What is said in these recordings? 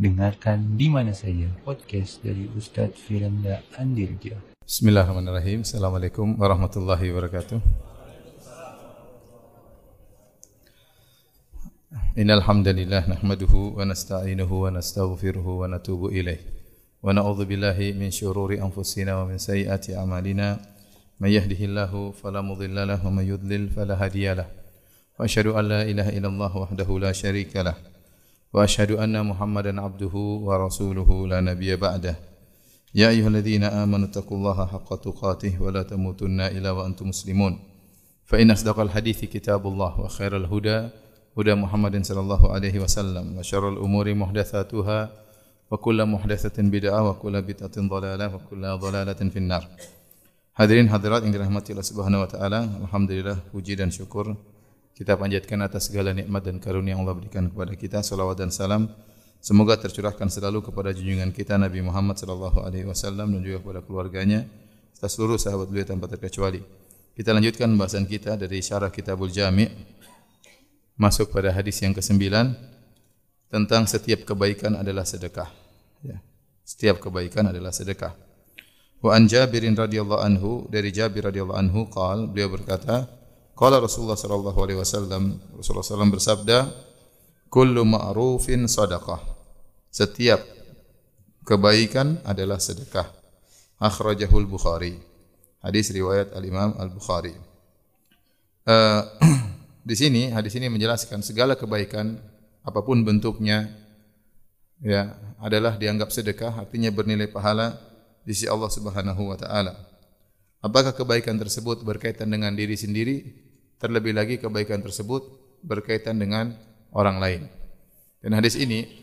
Dengarkan di mana saja podcast dari Ustadz Firanda Andirja. Bismillahirrahmanirrahim. Assalamualaikum warahmatullahi wabarakatuh. Innal hamdalillah nahmaduhu wa nasta'inuhu wa nastaghfiruhu wa natubu ilaih. Min syururi anfusina wa min sayyiati a'malina. May yahdihillahu fala mudilla lahu wa may. Wa asyhadu an la ilaha wahdahu la. وأشهد أن محمدا عبده ورسوله لا نبي بعده. يا أيها الذين آمنوا اتقوا الله حق تقاته ولا تموتن إلا وأنتم مسلمون. فإن أصدق الحديث كتاب الله وخير الهدى هدى محمد صلى الله عليه وسلم وشر الأمور محدثاتها وكل محدثة بدعة وكل بدعة ضلالة وكل ضلالة في النار. Hadirin hadirat yang dirahmati Allah Subhanahu wa taala, alhamdulillah puji dan syukur. Kita panjatkan atas segala nikmat dan karunia yang Allah berikan kepada kita. Salawat dan salam semoga tercurahkan selalu kepada junjungan kita Nabi Muhammad sallallahu alaihi wasallam dan juga kepada keluarganya serta seluruh sahabat beliau tanpa terkecuali. Kita lanjutkan pembahasan kita dari syarah Kitabul Jami' masuk pada hadis yang ke-9 tentang setiap kebaikan adalah sedekah. Ya. Setiap kebaikan adalah sedekah. Wa an Jabirin radhiyallahu anhu dari Jabir radhiyallahu anhu qal beliau berkata Qala Rasulullah sallallahu alaihi wasallam, Rasulullah sallam bersabda, "Kullu ma'rufin sadaqah." Setiap kebaikan adalah sedekah. Akhrajahul Bukhari. Hadis riwayat Al-Imam Al-Bukhari. Uh, di sini hadis ini menjelaskan segala kebaikan apa pun bentuknya ya adalah dianggap sedekah artinya bernilai pahala di sisi Allah Subhanahu wa taala. Apakah kebaikan tersebut berkaitan dengan diri sendiri Terlebih lagi kebaikan tersebut berkaitan dengan orang lain. Dan hadis ini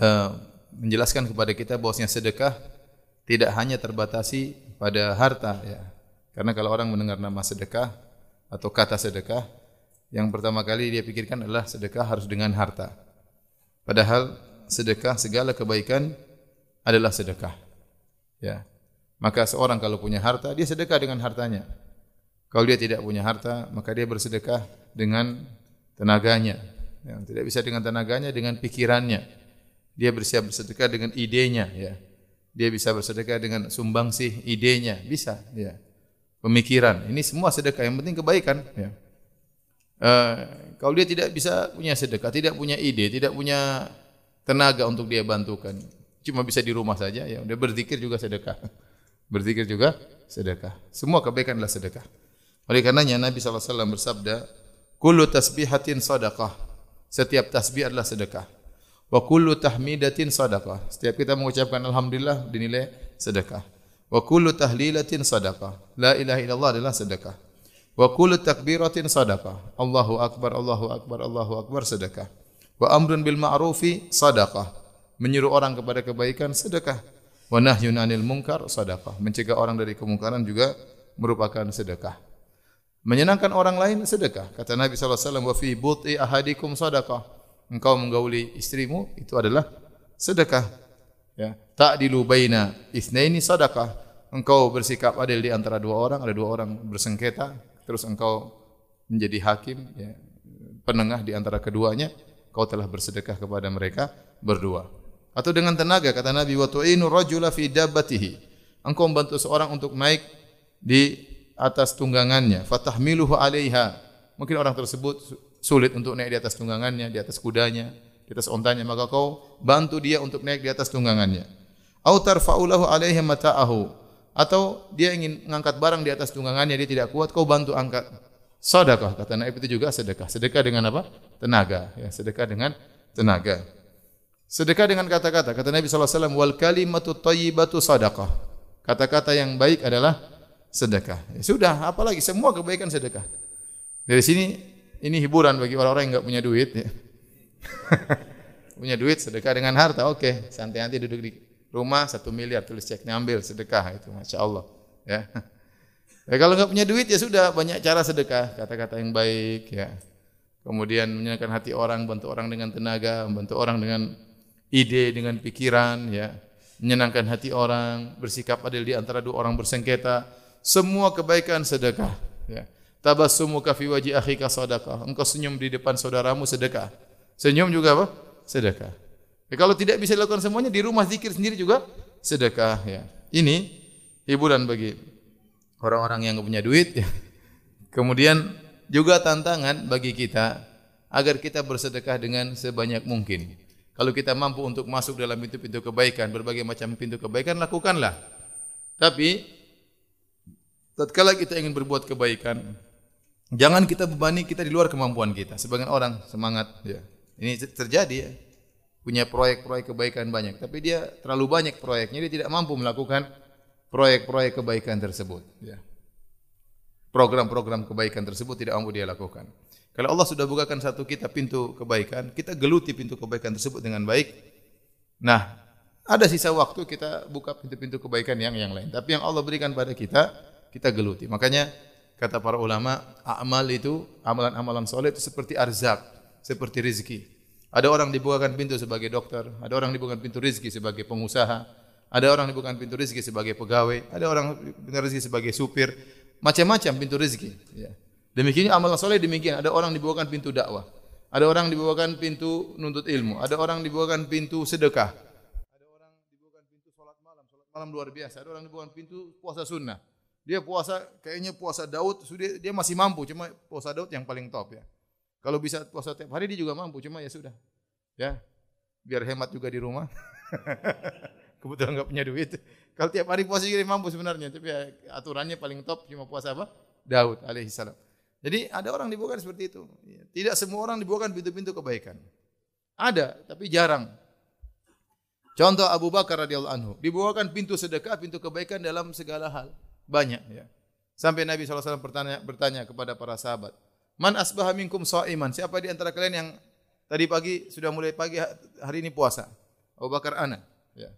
uh, menjelaskan kepada kita bahwasanya sedekah tidak hanya terbatasi pada harta ya. Karena kalau orang mendengar nama sedekah atau kata sedekah, yang pertama kali dia pikirkan adalah sedekah harus dengan harta. Padahal sedekah segala kebaikan adalah sedekah. Ya. Maka seorang kalau punya harta, dia sedekah dengan hartanya. Kalau dia tidak punya harta, maka dia bersedekah dengan tenaganya. Yang tidak bisa dengan tenaganya, dengan pikirannya. Dia bersiap bersedekah dengan idenya. Ya. Dia bisa bersedekah dengan sumbangsih idenya. Bisa. Ya. Pemikiran. Ini semua sedekah. Yang penting kebaikan. Ya. Uh, kalau dia tidak bisa punya sedekah, tidak punya ide, tidak punya tenaga untuk dia bantukan, cuma bisa di rumah saja, ya dia berzikir juga sedekah. Berzikir juga sedekah. Semua kebaikan adalah sedekah. Oleh karenanya Nabi SAW bersabda, Kullu tasbihatin sadaqah. Setiap tasbih adalah sedekah. Wa kullu tahmidatin sadaqah. Setiap kita mengucapkan Alhamdulillah dinilai sedekah. Wa kullu tahlilatin sadaqah. La ilaha illallah adalah sedekah. Wa kullu takbiratin sadaqah. Allahu akbar, Allahu akbar, Allahu akbar sedekah. Wa amrun bil ma'rufi sadaqah. Menyuruh orang kepada kebaikan sedekah. Wa nahyun anil munkar sadaqah. Mencegah orang dari kemungkaran juga merupakan sedekah. Menyenangkan orang lain sedekah. Kata Nabi SAW, wa fi buti ahadikum sedekah. Engkau menggauli istrimu itu adalah sedekah. Ya. Ta'dilu baina itsnaini sedekah. Engkau bersikap adil di antara dua orang, ada dua orang bersengketa, terus engkau menjadi hakim, ya, penengah di antara keduanya, kau telah bersedekah kepada mereka berdua. Atau dengan tenaga kata Nabi wa tu'inu rajula fi dabbatihi. Engkau membantu seorang untuk naik di atas tunggangannya, fatahmiluhu 'alaiha. Mungkin orang tersebut sulit untuk naik di atas tunggangannya, di atas kudanya, di atas ontanya, maka kau bantu dia untuk naik di atas tunggangannya. Au tarfa'ulahu 'alaihi mata'ahu. Atau dia ingin mengangkat barang di atas tunggangannya, dia tidak kuat, kau bantu angkat. Sedekah kata Nabi itu juga sedekah. Sedekah dengan apa? Tenaga, ya, sedekah dengan tenaga. Sedekah dengan kata-kata. Kata Nabi SAW, wal kalimatu tayyibatu sadaqah. Kata-kata yang baik adalah sedekah. Ya sudah, apalagi semua kebaikan sedekah. Dari sini ini hiburan bagi orang-orang yang enggak punya duit ya. punya duit sedekah dengan harta, oke, okay. santai nanti duduk di rumah satu miliar tulis ceknya ambil sedekah itu, masya Allah. Ya. ya kalau enggak punya duit ya sudah banyak cara sedekah, kata-kata yang baik ya. Kemudian menyenangkan hati orang, bantu orang dengan tenaga, membantu orang dengan ide, dengan pikiran, ya, menyenangkan hati orang, bersikap adil di antara dua orang bersengketa, semua kebaikan sedekah. Ya. Tabassumuka fi wajhi akhika sedekah. Engkau senyum di depan saudaramu sedekah. Senyum juga apa? Sedekah. Ya, kalau tidak bisa dilakukan semuanya di rumah zikir sendiri juga sedekah ya. Ini hiburan bagi orang-orang yang punya duit ya. Kemudian juga tantangan bagi kita agar kita bersedekah dengan sebanyak mungkin. Kalau kita mampu untuk masuk dalam pintu-pintu kebaikan, berbagai macam pintu kebaikan lakukanlah. Tapi tatkala kita ingin berbuat kebaikan, jangan kita bebani kita di luar kemampuan kita. Sebagian orang semangat ya. Ini terjadi ya punya proyek-proyek kebaikan banyak, tapi dia terlalu banyak proyeknya, dia tidak mampu melakukan proyek-proyek kebaikan tersebut. Ya. Program-program kebaikan tersebut tidak mampu dia lakukan. Kalau Allah sudah bukakan satu kita pintu kebaikan, kita geluti pintu kebaikan tersebut dengan baik. Nah, ada sisa waktu kita buka pintu-pintu kebaikan yang yang lain. Tapi yang Allah berikan pada kita, kita geluti. Makanya kata para ulama, amal itu, amalan-amalan soleh itu seperti arzak, seperti rezeki. Ada orang dibukakan pintu sebagai dokter, ada orang dibukakan pintu rezeki sebagai pengusaha, ada orang dibukakan pintu rezeki sebagai pegawai, ada orang pintu rezeki sebagai supir, macam-macam pintu rezeki. Ya. Demikian amal soleh demikian. Ada orang dibukakan pintu dakwah, ada orang dibukakan pintu nuntut ilmu, ada orang dibukakan pintu sedekah, ada orang dibukakan pintu sholat malam, sholat malam luar biasa, ada orang dibukakan pintu puasa sunnah. Dia puasa kayaknya puasa Daud, sudah dia masih mampu, cuma puasa Daud yang paling top ya. Kalau bisa puasa tiap hari dia juga mampu, cuma ya sudah. Ya. Biar hemat juga di rumah. Kebetulan nggak punya duit. Kalau tiap hari puasa juga mampu sebenarnya, tapi ya, aturannya paling top cuma puasa apa? Daud alaihi salam. Jadi ada orang dibukakan seperti itu. Ya, tidak semua orang dibukakan pintu-pintu kebaikan. Ada, tapi jarang. Contoh Abu Bakar radhiyallahu anhu, dibukakan pintu sedekah, pintu kebaikan dalam segala hal. Banyak ya. Sampai Nabi SAW bertanya, bertanya kepada para sahabat, Man asbaha minkum shaiman? Siapa di antara kalian yang tadi pagi sudah mulai pagi hari ini puasa? Abu Bakar ana. Ya.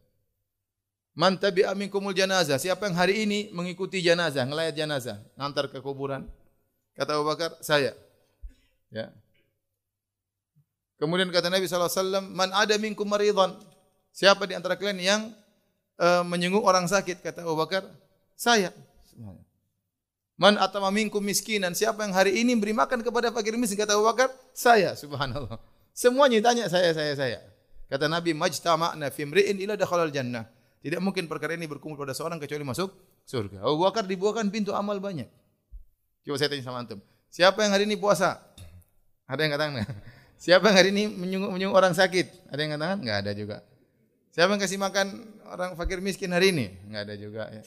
Man tabi'a minkumul janazah? Siapa yang hari ini mengikuti janazah, ngelayat janazah, ngantar ke kuburan? Kata Abu Bakar, saya. Ya. Kemudian kata Nabi SAW, Man ada minkum maridhan? Siapa di antara kalian yang uh, menyenguk orang sakit? Kata Abu Bakar, saya. Man atama minkum miskinan. Siapa yang hari ini beri makan kepada fakir miskin? Kata Abu Bakar, saya. Subhanallah. Semuanya tanya saya, saya, saya. Kata Nabi, majtama'na fi mri'in ila dakhalal jannah. Tidak mungkin perkara ini berkumpul pada seorang kecuali masuk surga. Abu Bakar dibukakan pintu amal banyak. Coba saya tanya sama antum. Siapa yang hari ini puasa? Ada yang katakan Siapa yang hari ini menyungguh, menyungguh orang sakit? Ada yang katakan? Enggak ada juga. Siapa yang kasih makan orang fakir miskin hari ini? Enggak ada juga. Ya.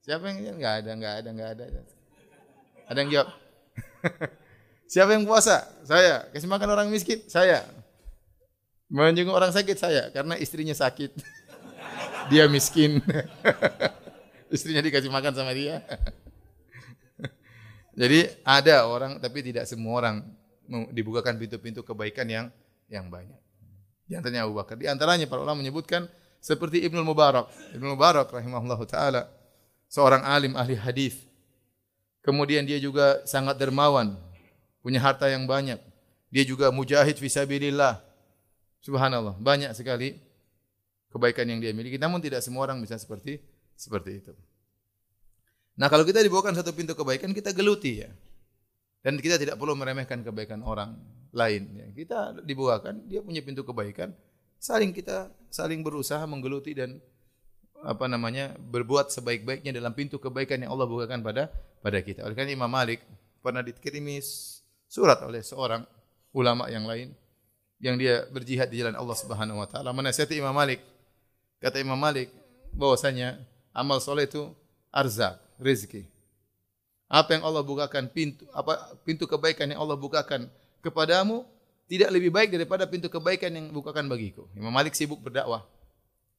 Siapa yang enggak ada, enggak ada, enggak ada. Ada yang jawab? Siapa yang puasa? Saya. Kasih makan orang miskin? Saya. Menjenguk orang sakit? Saya. Karena istrinya sakit. dia miskin. istrinya dikasih makan sama dia. Jadi ada orang tapi tidak semua orang dibukakan pintu-pintu kebaikan yang yang banyak. Di antaranya Abu Bakar. Di antaranya para ulama menyebutkan seperti Ibnu Mubarak. Ibnu Mubarak rahimahullah taala seorang alim ahli hadis Kemudian dia juga sangat dermawan, punya harta yang banyak. Dia juga mujahid fisabilillah. Subhanallah, banyak sekali kebaikan yang dia miliki. Namun tidak semua orang bisa seperti seperti itu. Nah, kalau kita dibawakan satu pintu kebaikan, kita geluti ya. Dan kita tidak perlu meremehkan kebaikan orang lain. Ya. Kita dibawakan, dia punya pintu kebaikan, saling kita saling berusaha menggeluti dan apa namanya berbuat sebaik-baiknya dalam pintu kebaikan yang Allah bukakan pada pada kita. Oleh karena Imam Malik pernah dikirimi surat oleh seorang ulama yang lain yang dia berjihad di jalan Allah Subhanahu wa taala. Menasihati Imam Malik. Kata Imam Malik bahwasanya amal soleh itu arzak, rezeki. Apa yang Allah bukakan pintu apa pintu kebaikan yang Allah bukakan kepadamu tidak lebih baik daripada pintu kebaikan yang bukakan bagiku. Imam Malik sibuk berdakwah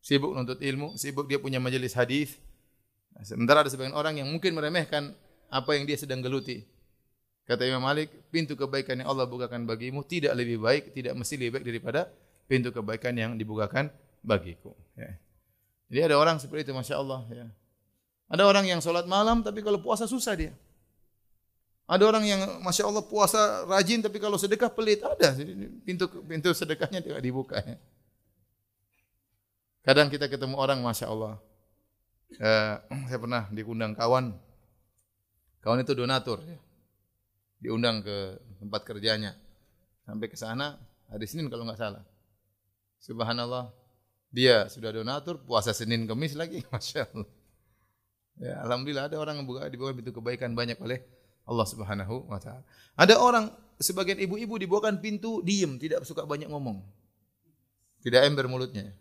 sibuk nuntut ilmu, sibuk dia punya majelis hadis. Nah, sementara ada sebagian orang yang mungkin meremehkan apa yang dia sedang geluti. Kata Imam Malik, pintu kebaikan yang Allah bukakan bagimu tidak lebih baik, tidak mesti lebih baik daripada pintu kebaikan yang dibukakan bagiku. Ya. Jadi ada orang seperti itu, masya Allah. Ya. Ada orang yang sholat malam, tapi kalau puasa susah dia. Ada orang yang masya Allah puasa rajin, tapi kalau sedekah pelit. Ada pintu pintu sedekahnya tidak dibuka. Ya. Kadang kita ketemu orang, masya Allah. Eh, saya pernah diundang kawan. Kawan itu donatur. Ya. Diundang ke tempat kerjanya. Sampai ke sana hari Senin kalau nggak salah. Subhanallah. Dia sudah donatur, puasa Senin Kamis lagi, Masya Allah. Ya, Alhamdulillah ada orang yang buka dibuka pintu kebaikan banyak oleh Allah Subhanahu wa taala. Ada orang sebagian ibu-ibu dibukakan pintu diem, tidak suka banyak ngomong. Tidak ember mulutnya.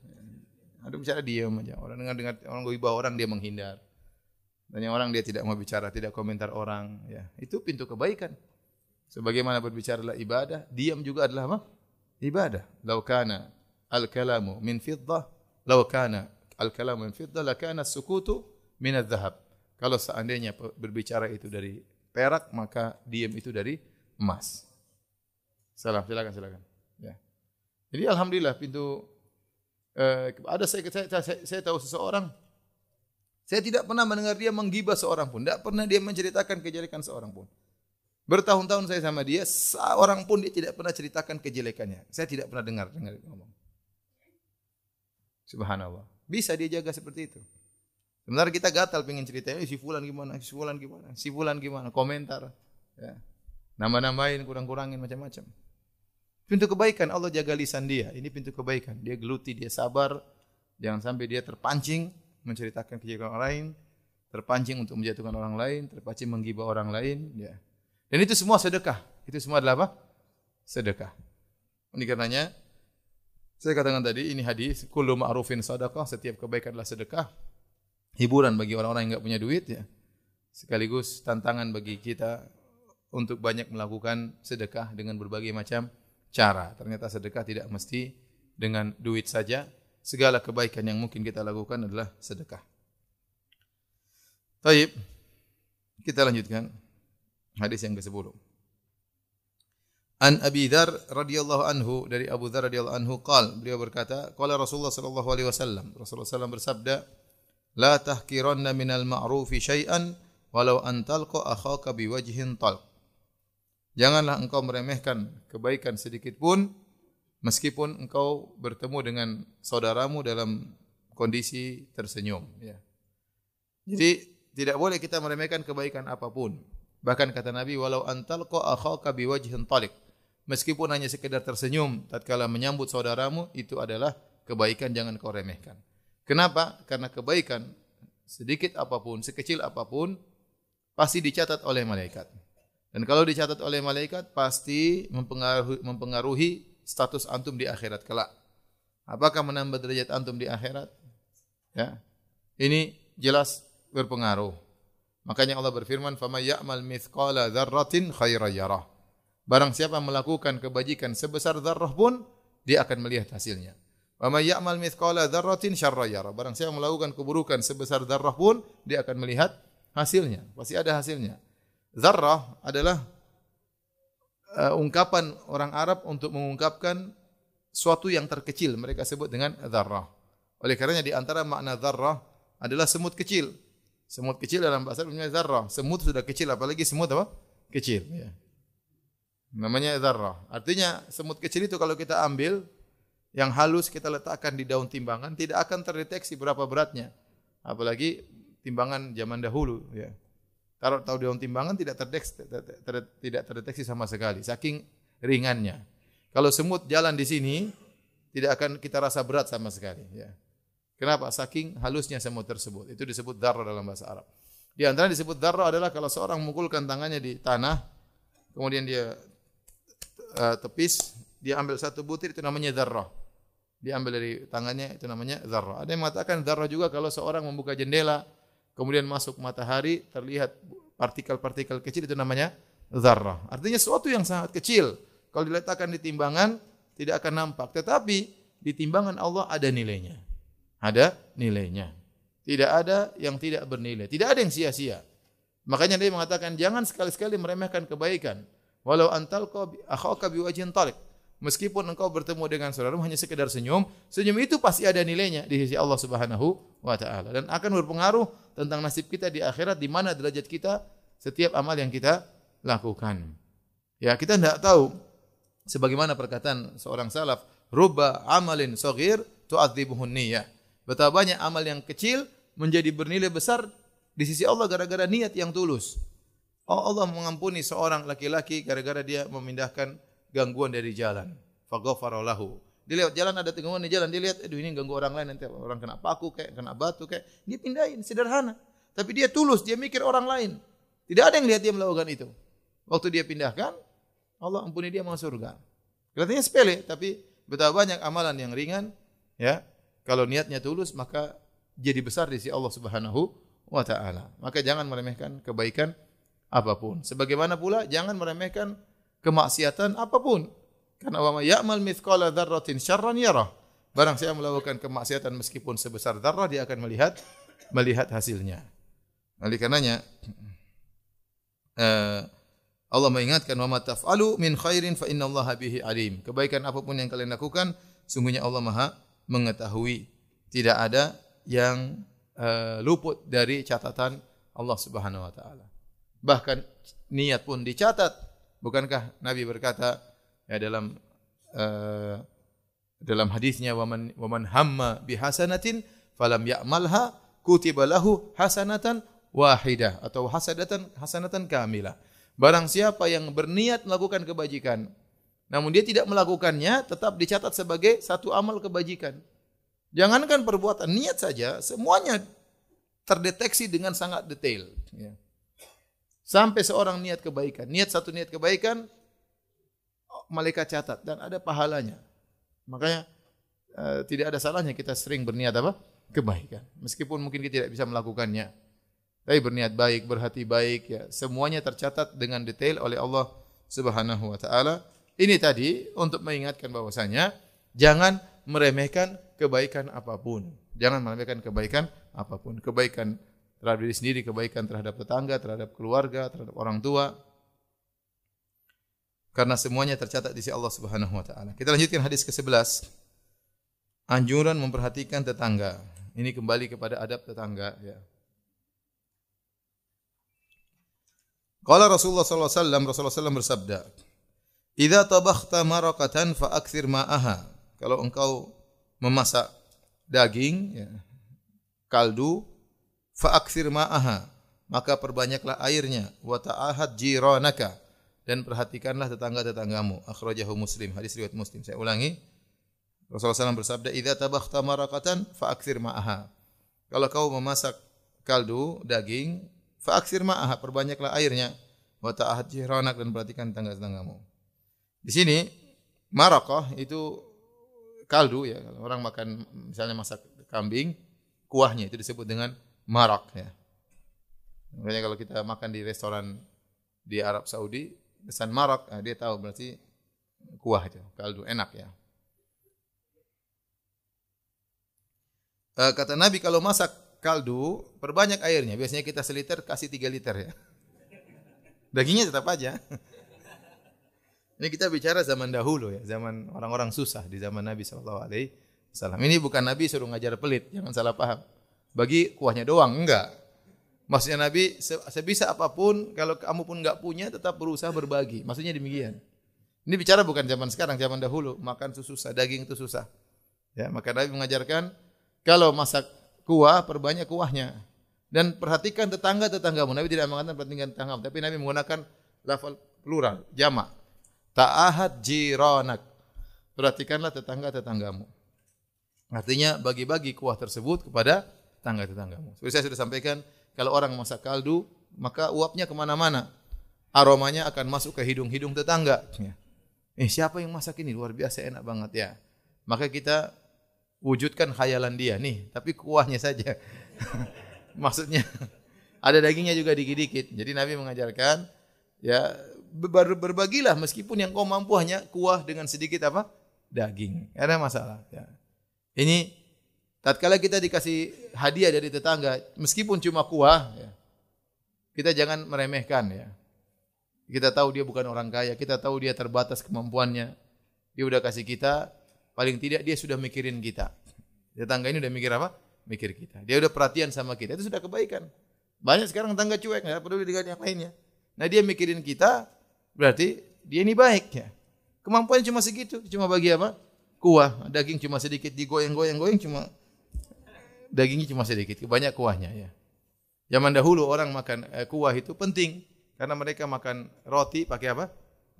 Ada bicara diam aja. Orang dengar dengar orang bawa orang dia menghindar. Dan yang orang dia tidak mau bicara, tidak komentar orang, ya. Itu pintu kebaikan. Sebagaimana berbicara adalah ibadah, diam juga adalah apa? Ibadah. Lau kana al-kalamu min fiddah, lau kana al-kalamu min fiddah, lakana sukutu min al-zahab. Kalau seandainya berbicara itu dari perak, maka diam itu dari emas. Salam, silakan, silakan. Ya. Jadi alhamdulillah pintu eh, ada saya, saya, saya, saya tahu seseorang saya tidak pernah mendengar dia menggibah seorang pun, tidak pernah dia menceritakan kejelekan seorang pun. Bertahun-tahun saya sama dia, seorang pun dia tidak pernah ceritakan kejelekannya. Saya tidak pernah dengar dengar ngomong. Subhanallah. Bisa dia jaga seperti itu. Sebenarnya kita gatal pengen cerita, eh, si fulan gimana, si fulan gimana, si fulan gimana, komentar. Ya. Nama-namain, kurang-kurangin macam-macam. Pintu kebaikan Allah jaga lisan dia. Ini pintu kebaikan. Dia geluti, dia sabar. Jangan sampai dia terpancing menceritakan kejelekan orang lain, terpancing untuk menjatuhkan orang lain, terpancing menggibah orang lain, ya. Dan itu semua sedekah. Itu semua adalah apa? Sedekah. Ini karenanya saya katakan tadi ini hadis kullu ma'rufin sadaqah, setiap kebaikan adalah sedekah. Hiburan bagi orang-orang yang enggak punya duit ya. Sekaligus tantangan bagi kita untuk banyak melakukan sedekah dengan berbagai macam cara. Ternyata sedekah tidak mesti dengan duit saja. Segala kebaikan yang mungkin kita lakukan adalah sedekah. Baik. Kita lanjutkan hadis yang ke-10. An Abi Dzar radhiyallahu anhu dari Abu Dzar radhiyallahu anhu qal beliau berkata qala Rasulullah sallallahu alaihi wasallam Rasulullah sallallahu bersabda la tahkiranna minal ma'rufi syai'an walau an talqa akhaka biwajhin talq Janganlah engkau meremehkan kebaikan sedikit pun meskipun engkau bertemu dengan saudaramu dalam kondisi tersenyum ya. Jadi tidak boleh kita meremehkan kebaikan apa pun. Bahkan kata Nabi walau antal ko akhaka biwajhin talik. Meskipun hanya sekedar tersenyum tatkala menyambut saudaramu itu adalah kebaikan jangan kau remehkan. Kenapa? Karena kebaikan sedikit apa pun, sekecil apa pun pasti dicatat oleh malaikat. Dan kalau dicatat oleh malaikat pasti mempengaruhi, mempengaruhi status antum di akhirat kelak. Apakah menambah derajat antum di akhirat? Ya. Ini jelas berpengaruh. Makanya Allah berfirman, "Faman ya'mal mithqala dzarratin khairan yarah." Barang siapa melakukan kebajikan sebesar zarrah pun dia akan melihat hasilnya. Wa may ya'mal mithqala dzarratin syarran yarah. Barang siapa melakukan keburukan sebesar zarrah pun dia akan melihat hasilnya. Pasti ada hasilnya. Zarrah adalah uh, ungkapan orang Arab untuk mengungkapkan suatu yang terkecil. Mereka sebut dengan zarrah. Oleh karenanya di antara makna zarrah adalah semut kecil. Semut kecil dalam bahasa Arab namanya zarrah. Semut sudah kecil, apalagi semut apa? Kecil. Ya. Namanya zarrah. Artinya semut kecil itu kalau kita ambil yang halus kita letakkan di daun timbangan tidak akan terdeteksi berapa beratnya. Apalagi timbangan zaman dahulu. Ya. Taruh tahu daun timbangan tidak terdeteksi, ter, ter, tidak terdeteksi sama sekali, saking ringannya. Kalau semut jalan di sini, tidak akan kita rasa berat sama sekali. Ya. Kenapa? Saking halusnya semut tersebut. Itu disebut darah dalam bahasa Arab. Di antara disebut darah adalah kalau seorang memukulkan tangannya di tanah, kemudian dia uh, tepis, dia ambil satu butir itu namanya darah. Dia ambil dari tangannya itu namanya darah. Ada yang mengatakan darah juga kalau seorang membuka jendela, kemudian masuk matahari terlihat partikel-partikel kecil itu namanya zarrah. Artinya sesuatu yang sangat kecil kalau diletakkan di timbangan tidak akan nampak, tetapi di timbangan Allah ada nilainya. Ada nilainya. Tidak ada yang tidak bernilai, tidak ada yang sia-sia. Makanya dia mengatakan jangan sekali-sekali meremehkan kebaikan. Walau antal akhaka biwajhin talik. Meskipun engkau bertemu dengan saudaramu hanya sekedar senyum, senyum itu pasti ada nilainya di sisi Allah Subhanahu wa taala dan akan berpengaruh tentang nasib kita di akhirat di mana derajat kita setiap amal yang kita lakukan. Ya, kita tidak tahu sebagaimana perkataan seorang salaf, rubba amalin saghir tu'adzibuhun niyyah. Betapa banyak amal yang kecil menjadi bernilai besar di sisi Allah gara-gara niat yang tulus. Oh Allah mengampuni seorang laki-laki gara-gara dia memindahkan gangguan dari jalan. Faghfara lahu. Dia jalan ada tenggelam di jalan, dia lihat, aduh ini ganggu orang lain nanti orang kena paku kayak kena batu kayak, dia pindahin sederhana. Tapi dia tulus, dia mikir orang lain. Tidak ada yang lihat dia melakukan itu. Waktu dia pindahkan, Allah ampuni dia masuk surga. Kelihatannya sepele, tapi betapa banyak amalan yang ringan, ya. Kalau niatnya tulus, maka jadi besar di sisi Allah Subhanahu wa taala. Maka jangan meremehkan kebaikan apa pun. Sebagaimana pula jangan meremehkan kemaksiatan apa pun. Karena wa ya'mal mithqala dzarratin syarran yarah. Barang saya melakukan kemaksiatan meskipun sebesar darah dia akan melihat melihat hasilnya. Oleh karenanya uh, Allah mengingatkan wa taf'alu min khairin fa innallaha bihi alim. Kebaikan apa pun yang kalian lakukan, sungguhnya Allah Maha mengetahui. Tidak ada yang uh, luput dari catatan Allah Subhanahu wa taala. Bahkan niat pun dicatat. Bukankah Nabi berkata ya dalam uh, dalam hadisnya waman waman hamma bihasanatin falam ya'malha kutiba lahu hasanatan wahidah atau hasadatan hasanatan kamilah. Barang siapa yang berniat melakukan kebajikan, namun dia tidak melakukannya, tetap dicatat sebagai satu amal kebajikan. Jangankan perbuatan, niat saja, semuanya terdeteksi dengan sangat detail. Ya. Sampai seorang niat kebaikan, niat satu niat kebaikan, malaikat catat dan ada pahalanya. Makanya uh, tidak ada salahnya kita sering berniat apa? Kebaikan. Meskipun mungkin kita tidak bisa melakukannya. Tapi berniat baik, berhati baik ya, semuanya tercatat dengan detail oleh Allah Subhanahu wa taala. Ini tadi untuk mengingatkan bahwasanya jangan meremehkan kebaikan apa pun. Jangan meremehkan kebaikan apa pun. Kebaikan terhadap diri sendiri, kebaikan terhadap tetangga, terhadap keluarga, terhadap orang tua. Karena semuanya tercatat di sisi Allah Subhanahu wa taala. Kita lanjutkan hadis ke-11. Anjuran memperhatikan tetangga. Ini kembali kepada adab tetangga ya. Qala Rasulullah sallallahu alaihi wasallam Rasulullah sallallahu bersabda, "Idza tabakhta marakatan fa akthir ma'aha." Kalau engkau memasak daging ya, kaldu fa akthir ma'aha, maka perbanyaklah airnya wa ta'ahad jiranaka dan perhatikanlah tetangga-tetanggamu. Akhrajahu Muslim, hadis riwayat Muslim. Saya ulangi. Rasulullah SAW bersabda, "Idza tabakhta marakatan fa akthir ma'aha." Kalau kau memasak kaldu daging, Fa'aksir ma'aha, perbanyaklah airnya. Wa ta'ahad jihranak dan perhatikan tangga-tanggamu. Di sini marakah itu kaldu ya. Orang makan misalnya masak kambing, kuahnya itu disebut dengan marak ya. Makanya kalau kita makan di restoran di Arab Saudi, pesan marak, nah dia tahu berarti kuah itu, kaldu enak ya. Eh, kata Nabi kalau masak kaldu, perbanyak airnya. Biasanya kita seliter, kasih tiga liter ya. Dagingnya tetap aja. Ini kita bicara zaman dahulu ya, zaman orang-orang susah di zaman Nabi Shallallahu Alaihi. Ini bukan Nabi suruh ngajar pelit, jangan salah paham. Bagi kuahnya doang, enggak. Maksudnya Nabi sebisa apa pun, kalau kamu pun enggak punya, tetap berusaha berbagi. Maksudnya demikian. Ini bicara bukan zaman sekarang, zaman dahulu. Makan itu susah, daging itu susah. Ya, maka Nabi mengajarkan kalau masak kuah, perbanyak kuahnya. Dan perhatikan tetangga-tetanggamu. Nabi tidak mengatakan perhatikan tetanggamu, tapi Nabi menggunakan lafal plural, jamak. Ta'ahad jiranak. Perhatikanlah tetangga-tetanggamu. Artinya bagi-bagi kuah tersebut kepada tetangga-tetanggamu. Seperti saya sudah sampaikan, kalau orang masak kaldu, maka uapnya ke mana-mana. Aromanya akan masuk ke hidung-hidung tetangga. Eh siapa yang masak ini? Luar biasa enak banget ya. Maka kita wujudkan khayalan dia nih, tapi kuahnya saja. Maksudnya ada dagingnya juga dikit-dikit. Jadi Nabi mengajarkan ya ber berbagilah meskipun yang kau mampu hanya kuah dengan sedikit apa? daging. Ada masalah ya. Ini tatkala kita dikasih hadiah dari tetangga meskipun cuma kuah ya. Kita jangan meremehkan ya. Kita tahu dia bukan orang kaya, kita tahu dia terbatas kemampuannya. Dia udah kasih kita, Paling tidak dia sudah mikirin kita. Tetangga ini udah mikir apa? Mikir kita. Dia udah perhatian sama kita. Itu sudah kebaikan. Banyak sekarang tangga cuek, nggak peduli dengan yang lainnya. Nah dia mikirin kita, berarti dia ini baik ya. Kemampuannya cuma segitu, cuma bagi apa? Kuah, daging cuma sedikit, digoyang-goyang-goyang cuma dagingnya cuma sedikit, banyak kuahnya ya. Zaman dahulu orang makan eh, kuah itu penting karena mereka makan roti pakai apa?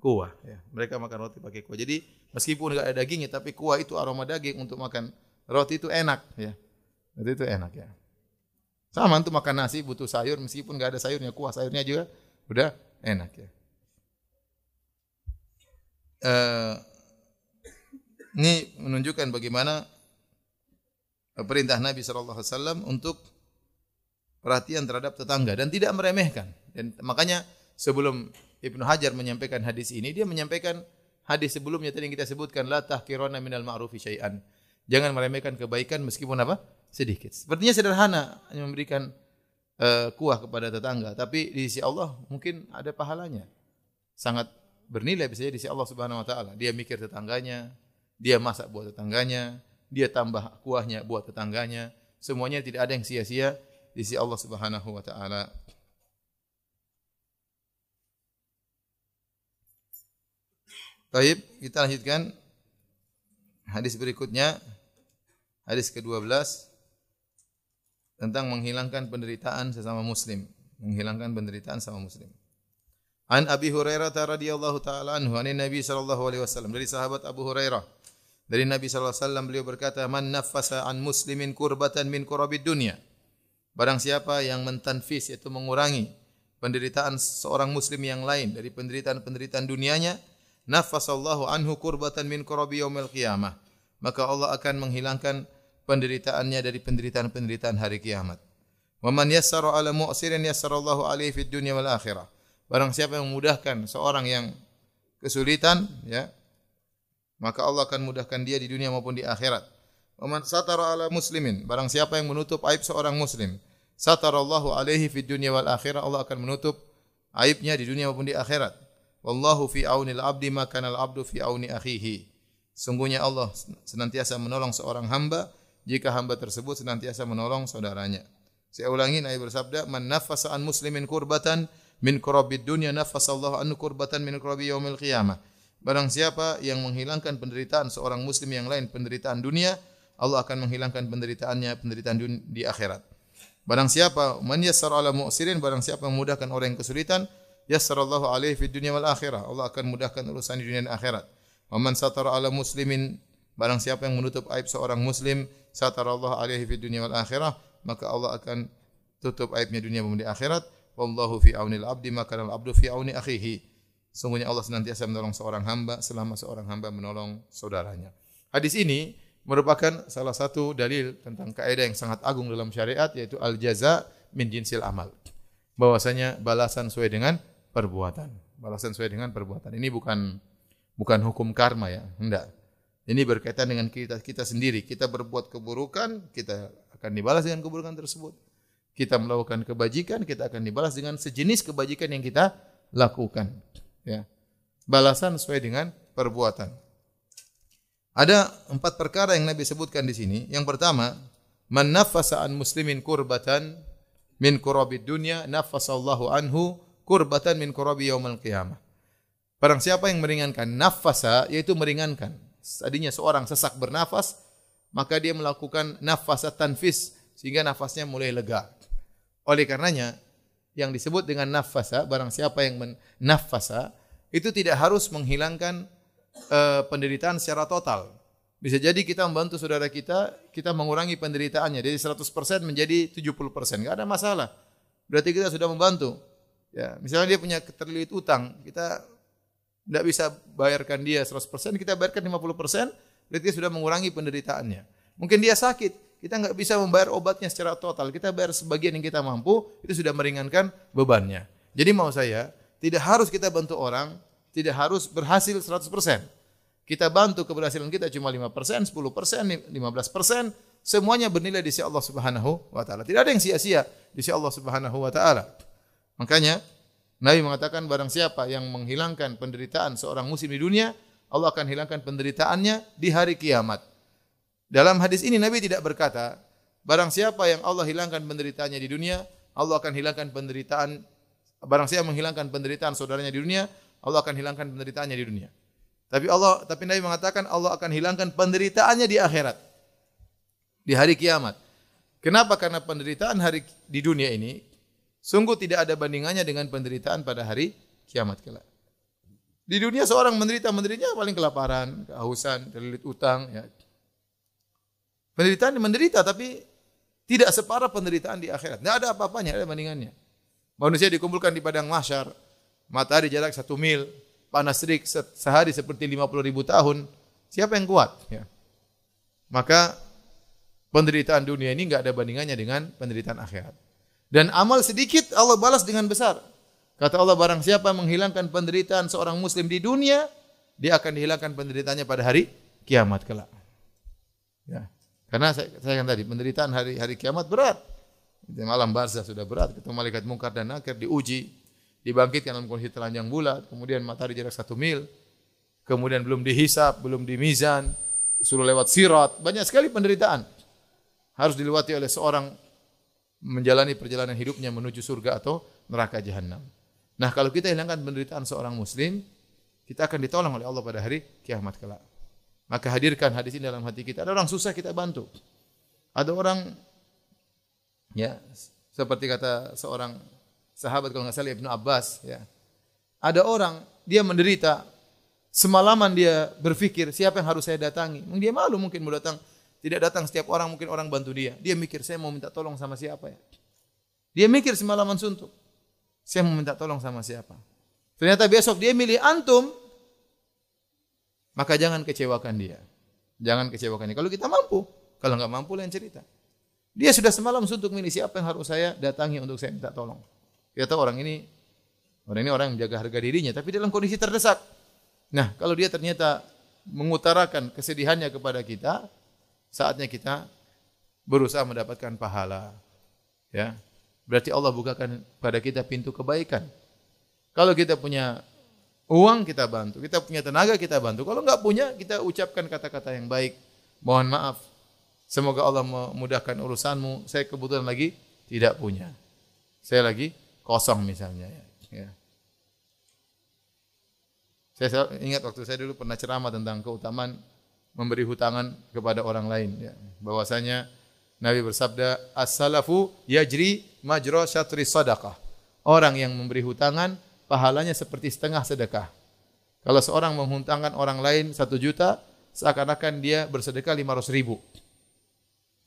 kuah. Ya. Mereka makan roti pakai kuah. Jadi meskipun nggak ada dagingnya, tapi kuah itu aroma daging untuk makan roti itu enak. Ya. Roti itu enak ya. Sama untuk makan nasi butuh sayur, meskipun nggak ada sayurnya, kuah sayurnya juga udah enak ya. Uh, ini menunjukkan bagaimana perintah Nabi Shallallahu Alaihi Wasallam untuk perhatian terhadap tetangga dan tidak meremehkan. Dan makanya sebelum Ibnu Hajar menyampaikan hadis ini, dia menyampaikan hadis sebelumnya tadi yang kita sebutkan la tahqiruna minal ma'rufi syai'an. Jangan meremehkan kebaikan meskipun apa? sedikit. Sepertinya sederhana hanya memberikan uh, kuah kepada tetangga, tapi di sisi Allah mungkin ada pahalanya. Sangat bernilai bisa di sisi Allah Subhanahu wa taala. Dia mikir tetangganya, dia masak buat tetangganya, dia tambah kuahnya buat tetangganya. Semuanya tidak ada yang sia-sia di sisi Allah Subhanahu wa taala. Baik, kita lanjutkan hadis berikutnya. Hadis ke-12 tentang menghilangkan penderitaan sesama muslim, menghilangkan penderitaan sama muslim. An Abi Hurairah radhiyallahu taala anhu an Nabi sallallahu alaihi wasallam dari sahabat Abu Hurairah dari Nabi sallallahu alaihi wasallam beliau berkata man nafasa an muslimin kurbatan min kurabid dunya barang siapa yang mentanfis yaitu mengurangi penderitaan seorang muslim yang lain dari penderitaan-penderitaan dunianya nafasallahu anhu kurbatan min kurabi yaumil qiyamah. Maka Allah akan menghilangkan penderitaannya dari penderitaan-penderitaan hari kiamat. Wa man yassara ala mu'sirin yassarallahu alaihi fid dunya wal akhirah. Barang siapa yang memudahkan seorang yang kesulitan, ya, maka Allah akan mudahkan dia di dunia maupun di akhirat. Wa man satara ala muslimin, barang siapa yang menutup aib seorang muslim, satarallahu alaihi fid dunya wal akhirah, Allah akan menutup aibnya di dunia maupun di akhirat. Wallahu fi aunil abdi maka al abdu fi auni akhihi. Sungguhnya Allah senantiasa menolong seorang hamba jika hamba tersebut senantiasa menolong saudaranya. Saya ulangi Nabi bersabda, "Man nafasa an muslimin kurbatan min kurabid dunya nafasallahu an kurbatan min kurabi yaumil qiyamah." Barang siapa yang menghilangkan penderitaan seorang muslim yang lain penderitaan dunia, Allah akan menghilangkan penderitaannya penderitaan di akhirat. Barang siapa man yassara ala mu'sirin, barang siapa memudahkan orang yang kesulitan, yassarallahu alaihi fid dunya wal akhirah. Allah akan mudahkan urusan di dunia dan akhirat. Wa man satara ala muslimin barang siapa yang menutup aib seorang muslim, satarallahu alaihi fid dunya wal akhirah, maka Allah akan tutup aibnya dunia dan akhirat. Wallahu fi aunil abdi maka al abdu fi auni akhihi. Sungguhnya Allah senantiasa menolong seorang hamba selama seorang hamba menolong saudaranya. Hadis ini merupakan salah satu dalil tentang kaidah yang sangat agung dalam syariat yaitu al jaza min jinsil amal. Bahwasanya balasan sesuai dengan perbuatan. Balasan sesuai dengan perbuatan. Ini bukan bukan hukum karma ya, enggak. Ini berkaitan dengan kita kita sendiri. Kita berbuat keburukan, kita akan dibalas dengan keburukan tersebut. Kita melakukan kebajikan, kita akan dibalas dengan sejenis kebajikan yang kita lakukan. Ya. Balasan sesuai dengan perbuatan. Ada empat perkara yang Nabi sebutkan di sini. Yang pertama, man nafasa an muslimin kurbatan min kurabid dunya nafasallahu anhu kurbatan min kurabi yaumal qiyamah. Barang siapa yang meringankan nafasa yaitu meringankan. Tadinya seorang sesak bernafas, maka dia melakukan nafasa tanfis sehingga nafasnya mulai lega. Oleh karenanya yang disebut dengan nafasa, barang siapa yang nafasa itu tidak harus menghilangkan uh, penderitaan secara total. Bisa jadi kita membantu saudara kita, kita mengurangi penderitaannya dari 100% menjadi 70%. Enggak ada masalah. Berarti kita sudah membantu. Ya, misalnya dia punya terlilit utang, kita tidak bisa bayarkan dia 100%, kita bayarkan 50%, berarti dia sudah mengurangi penderitaannya. Mungkin dia sakit, kita nggak bisa membayar obatnya secara total, kita bayar sebagian yang kita mampu, itu sudah meringankan bebannya. Jadi mau saya, tidak harus kita bantu orang, tidak harus berhasil 100%. Kita bantu keberhasilan kita cuma 5%, 10%, 15%, semuanya bernilai di sisi Allah Subhanahu wa taala. Tidak ada yang sia-sia di sisi Allah Subhanahu wa taala. Makanya Nabi mengatakan barang siapa yang menghilangkan penderitaan seorang muslim di dunia, Allah akan hilangkan penderitaannya di hari kiamat. Dalam hadis ini Nabi tidak berkata, barang siapa yang Allah hilangkan penderitaannya di dunia, Allah akan hilangkan penderitaan barang siapa menghilangkan penderitaan saudaranya di dunia, Allah akan hilangkan penderitaannya di dunia. Tapi Allah tapi Nabi mengatakan Allah akan hilangkan penderitaannya di akhirat. Di hari kiamat. Kenapa? Karena penderitaan hari di dunia ini Sungguh tidak ada bandingannya dengan penderitaan pada hari kiamat kelak. Di dunia seorang menderita menderitanya paling kelaparan, kehausan, terlilit utang, ya. Penderitaan menderita tapi tidak separah penderitaan di akhirat. Tidak ada apa-apanya, ada bandingannya. Manusia dikumpulkan di padang mahsyar, matahari jarak satu mil, panas terik sehari seperti 50 ribu tahun. Siapa yang kuat? Ya. Maka penderitaan dunia ini nggak ada bandingannya dengan penderitaan akhirat. Dan amal sedikit Allah balas dengan besar. Kata Allah barang siapa menghilangkan penderitaan seorang muslim di dunia, dia akan dihilangkan penderitaannya pada hari kiamat kelak. Ya. Karena saya, saya tadi penderitaan hari hari kiamat berat. Malam barzah sudah berat, ketemu malaikat mungkar dan nakir diuji, dibangkitkan dalam kondisi telanjang bulat, kemudian matahari jarak satu mil, kemudian belum dihisap, belum dimizan, suruh lewat sirat, banyak sekali penderitaan harus dilewati oleh seorang menjalani perjalanan hidupnya menuju surga atau neraka jahanam. Nah, kalau kita hilangkan penderitaan seorang muslim, kita akan ditolong oleh Allah pada hari kiamat kelak. Maka hadirkan hadis ini dalam hati kita. Ada orang susah kita bantu. Ada orang ya seperti kata seorang sahabat kalau nggak salah Ibnu Abbas ya. Ada orang dia menderita semalaman dia berpikir siapa yang harus saya datangi. Dia malu mungkin mau datang tidak datang setiap orang mungkin orang bantu dia. Dia mikir saya mau minta tolong sama siapa ya. Dia mikir semalaman suntuk. Saya mau minta tolong sama siapa? Ternyata besok dia milih antum, maka jangan kecewakan dia. Jangan kecewakan dia. Kalau kita mampu, kalau nggak mampu lain cerita. Dia sudah semalam untuk milih siapa yang harus saya datangi untuk saya minta tolong. Kita tahu orang ini orang ini orang yang menjaga harga dirinya, tapi dalam kondisi terdesak. Nah, kalau dia ternyata mengutarakan kesedihannya kepada kita, saatnya kita berusaha mendapatkan pahala. Ya, Berarti Allah bukakan pada kita pintu kebaikan. Kalau kita punya uang kita bantu, kita punya tenaga kita bantu. Kalau enggak punya kita ucapkan kata-kata yang baik. Mohon maaf. Semoga Allah memudahkan urusanmu. Saya kebetulan lagi tidak punya. Saya lagi kosong misalnya ya. Saya ingat waktu saya dulu pernah ceramah tentang keutamaan memberi hutangan kepada orang lain ya. Bahwasanya Nabi bersabda, "As-salafu yajri majra syatri sadaqah." Orang yang memberi hutangan, pahalanya seperti setengah sedekah. Kalau seorang menghutangkan orang lain satu juta, seakan-akan dia bersedekah lima ratus ribu.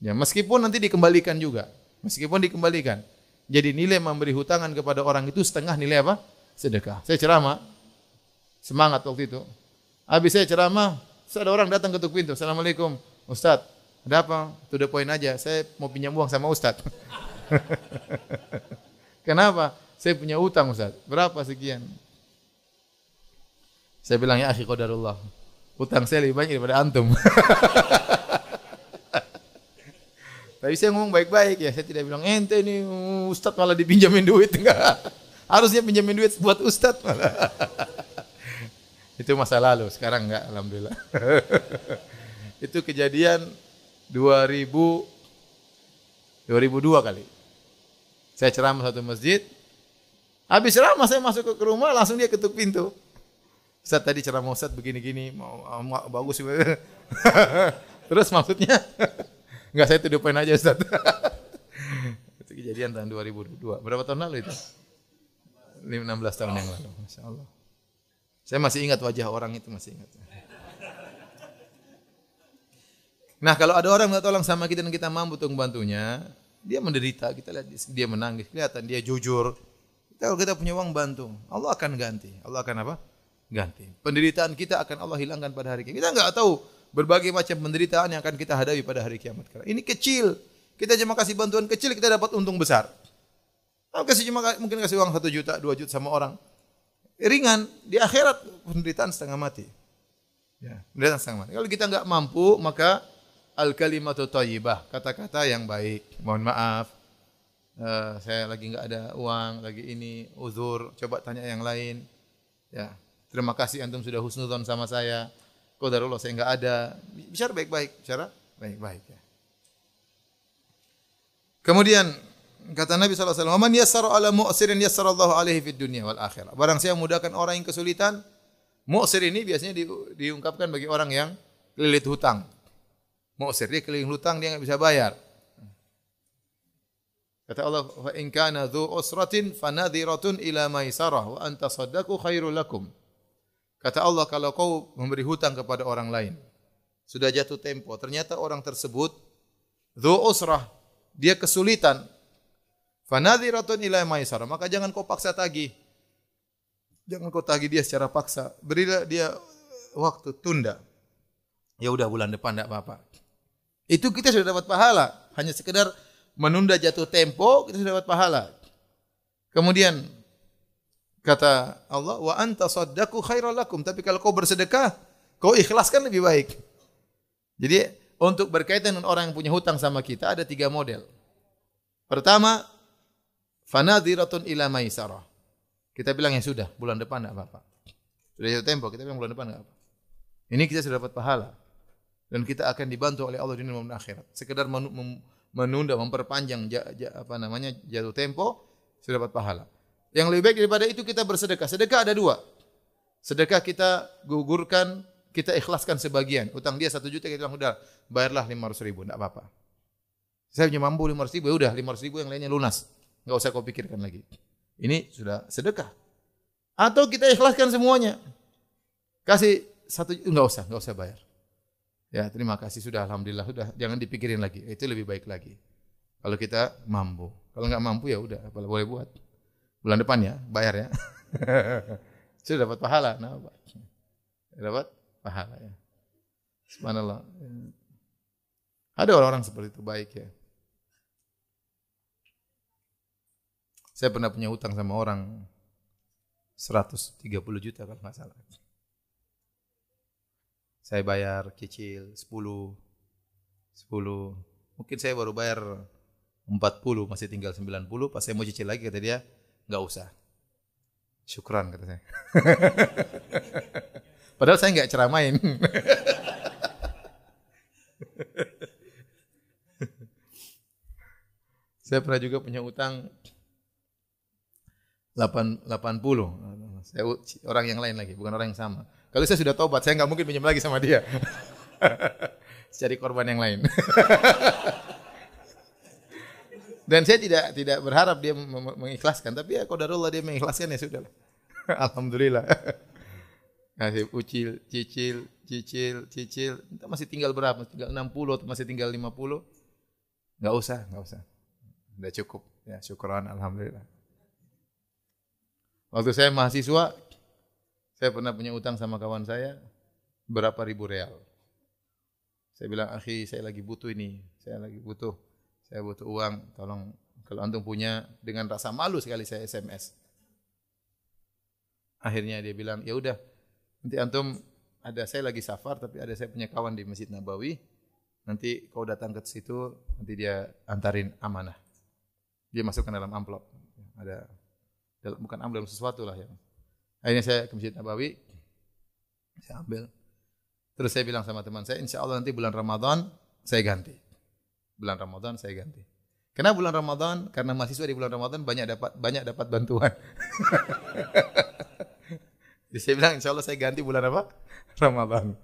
Ya, meskipun nanti dikembalikan juga. Meskipun dikembalikan. Jadi nilai memberi hutangan kepada orang itu setengah nilai apa? Sedekah. Saya ceramah. Semangat waktu itu. Habis saya ceramah, ada orang datang ketuk pintu. Assalamualaikum. Ustadz, ada apa? To the point aja. Saya mau pinjam uang sama Ustadz. Kenapa? Saya punya utang Ustaz. Berapa sekian? Saya bilang ya akhi qadarullah. Utang saya lebih banyak daripada antum. Tapi saya ngomong baik-baik ya. Saya tidak bilang ente ini Ustadz malah dipinjamin duit enggak. Harusnya pinjamin duit buat Ustadz malah. Itu masa lalu, sekarang enggak alhamdulillah. Itu kejadian 2000 2002 kali. Saya ceramah satu masjid. Habis ceramah saya masuk ke rumah langsung dia ketuk pintu. Ustaz tadi ceramah Ustaz begini-gini mau, mau bagus Terus maksudnya enggak saya tuduh poin aja Ustaz. itu kejadian tahun 2002. Berapa tahun lalu itu? 16 tahun yang lalu. Masya Allah. Saya masih ingat wajah orang itu masih ingat. Nah kalau ada orang minta tolong sama kita dan kita mampu untuk membantunya, dia menderita, kita lihat dia menangis, kelihatan dia jujur. Kalau kita punya uang bantu, Allah akan ganti. Allah akan apa? Ganti. Penderitaan kita akan Allah hilangkan pada hari kiamat. Kita nggak tahu berbagai macam penderitaan yang akan kita hadapi pada hari kiamat. Ini kecil. Kita cuma kasih bantuan kecil, kita dapat untung besar. Kasih cuma mungkin kasih uang satu juta, dua juta sama orang, ringan di akhirat penderitaan setengah mati. Ya, penderitaan setengah mati. Kalau kita nggak mampu, maka al kalimatu thayyibah, kata-kata yang baik. Mohon maaf, uh, saya lagi nggak ada uang, lagi ini uzur, coba tanya yang lain. Ya, terima kasih antum sudah husnuzon sama saya. Qadarullah saya nggak ada. Bicara baik-baik, bicara baik-baik ya. Kemudian kata Nabi SAW, "Man yassara ala mu'sirin yassarallahu alaihi fid dunya wal akhirah." Barang siapa memudahkan orang yang kesulitan, mu'sir ini biasanya di, diungkapkan bagi orang yang kelilit hutang. Mu'sir, dia keliling hutang, dia nggak bisa bayar. Kata Allah, "Fa in kana dzu usratin fanadhiratun ila maisarah wa anta saddaqu khairul lakum." Kata Allah, kalau kau memberi hutang kepada orang lain, sudah jatuh tempo, ternyata orang tersebut dhu usrah, dia kesulitan. Fanadhiratun ila maisarah, maka jangan kau paksa tagih. Jangan kau tagih dia secara paksa. Berilah dia waktu tunda. Ya udah bulan depan tidak apa-apa. Itu kita sudah dapat pahala. Hanya sekedar menunda jatuh tempo, kita sudah dapat pahala. Kemudian kata Allah, wa anta saddaku khairal lakum. Tapi kalau kau bersedekah, kau ikhlaskan lebih baik. Jadi untuk berkaitan dengan orang yang punya hutang sama kita ada tiga model. Pertama, fanadhiratun ila maisarah. Kita bilang ya sudah, bulan depan enggak apa-apa. Sudah jatuh tempo, kita bilang bulan depan enggak apa. Ini kita sudah dapat pahala. Dan kita akan dibantu oleh Allah di dunia dan akhirat. Sekedar menunda, memperpanjang apa namanya jatuh tempo, sudah dapat pahala. Yang lebih baik daripada itu kita bersedekah. Sedekah ada dua. Sedekah kita gugurkan, kita ikhlaskan sebagian. Utang dia satu juta, kita bilang udah bayarlah lima ratus ribu, tidak apa-apa. Saya punya mampu lima ratus ribu, ya udah lima ratus ribu yang lainnya lunas. Enggak usah kau pikirkan lagi. Ini sudah sedekah. Atau kita ikhlaskan semuanya. Kasih satu, enggak usah, enggak usah bayar. Ya, terima kasih sudah alhamdulillah sudah jangan dipikirin lagi. Itu lebih baik lagi. Kalau kita mampu. Kalau nggak mampu ya udah, boleh buat. Bulan depan ya, bayar ya. Sudah dapat pahala. Nah, dapat pahala ya. Subhanallah. Ada orang-orang seperti itu baik ya. Saya pernah punya hutang sama orang 130 juta kalau nggak salah. Saya bayar cicil 10 10 mungkin saya baru bayar 40 masih tinggal 90 pas saya mau cicil lagi kata dia nggak usah. Syukran kata saya. Padahal saya nggak ceramain. Saya pernah juga punya utang 8, 80 saya orang yang lain lagi bukan orang yang sama kalau saya sudah tobat saya nggak mungkin pinjam lagi sama dia cari korban yang lain Dan saya tidak tidak berharap dia mengikhlaskan, tapi ya qadarullah dia mengikhlaskan ya sudah. Alhamdulillah. Kasih ucil, cicil, cicil, cicil. Entah masih tinggal berapa? Masih tinggal 60 atau masih tinggal 50? Enggak usah, enggak usah. Udah cukup. Ya, syukuran alhamdulillah. Waktu saya mahasiswa, saya pernah punya utang sama kawan saya berapa ribu real. Saya bilang, "Akhi, saya lagi butuh ini. Saya lagi butuh saya butuh uang, tolong kalau antum punya dengan rasa malu sekali saya SMS. Akhirnya dia bilang, ya udah, nanti antum ada saya lagi safar tapi ada saya punya kawan di Masjid Nabawi. Nanti kau datang ke situ, nanti dia antarin amanah. Dia masukkan dalam amplop. Ada dalam, bukan amplop sesuatu lah ya. Akhirnya saya ke Masjid Nabawi, saya ambil. Terus saya bilang sama teman saya, insya Allah nanti bulan Ramadan saya ganti bulan Ramadan saya ganti. Karena bulan Ramadan, karena mahasiswa di bulan Ramadan banyak dapat banyak dapat bantuan. Jadi saya bilang insya Allah saya ganti bulan apa? Ramadan.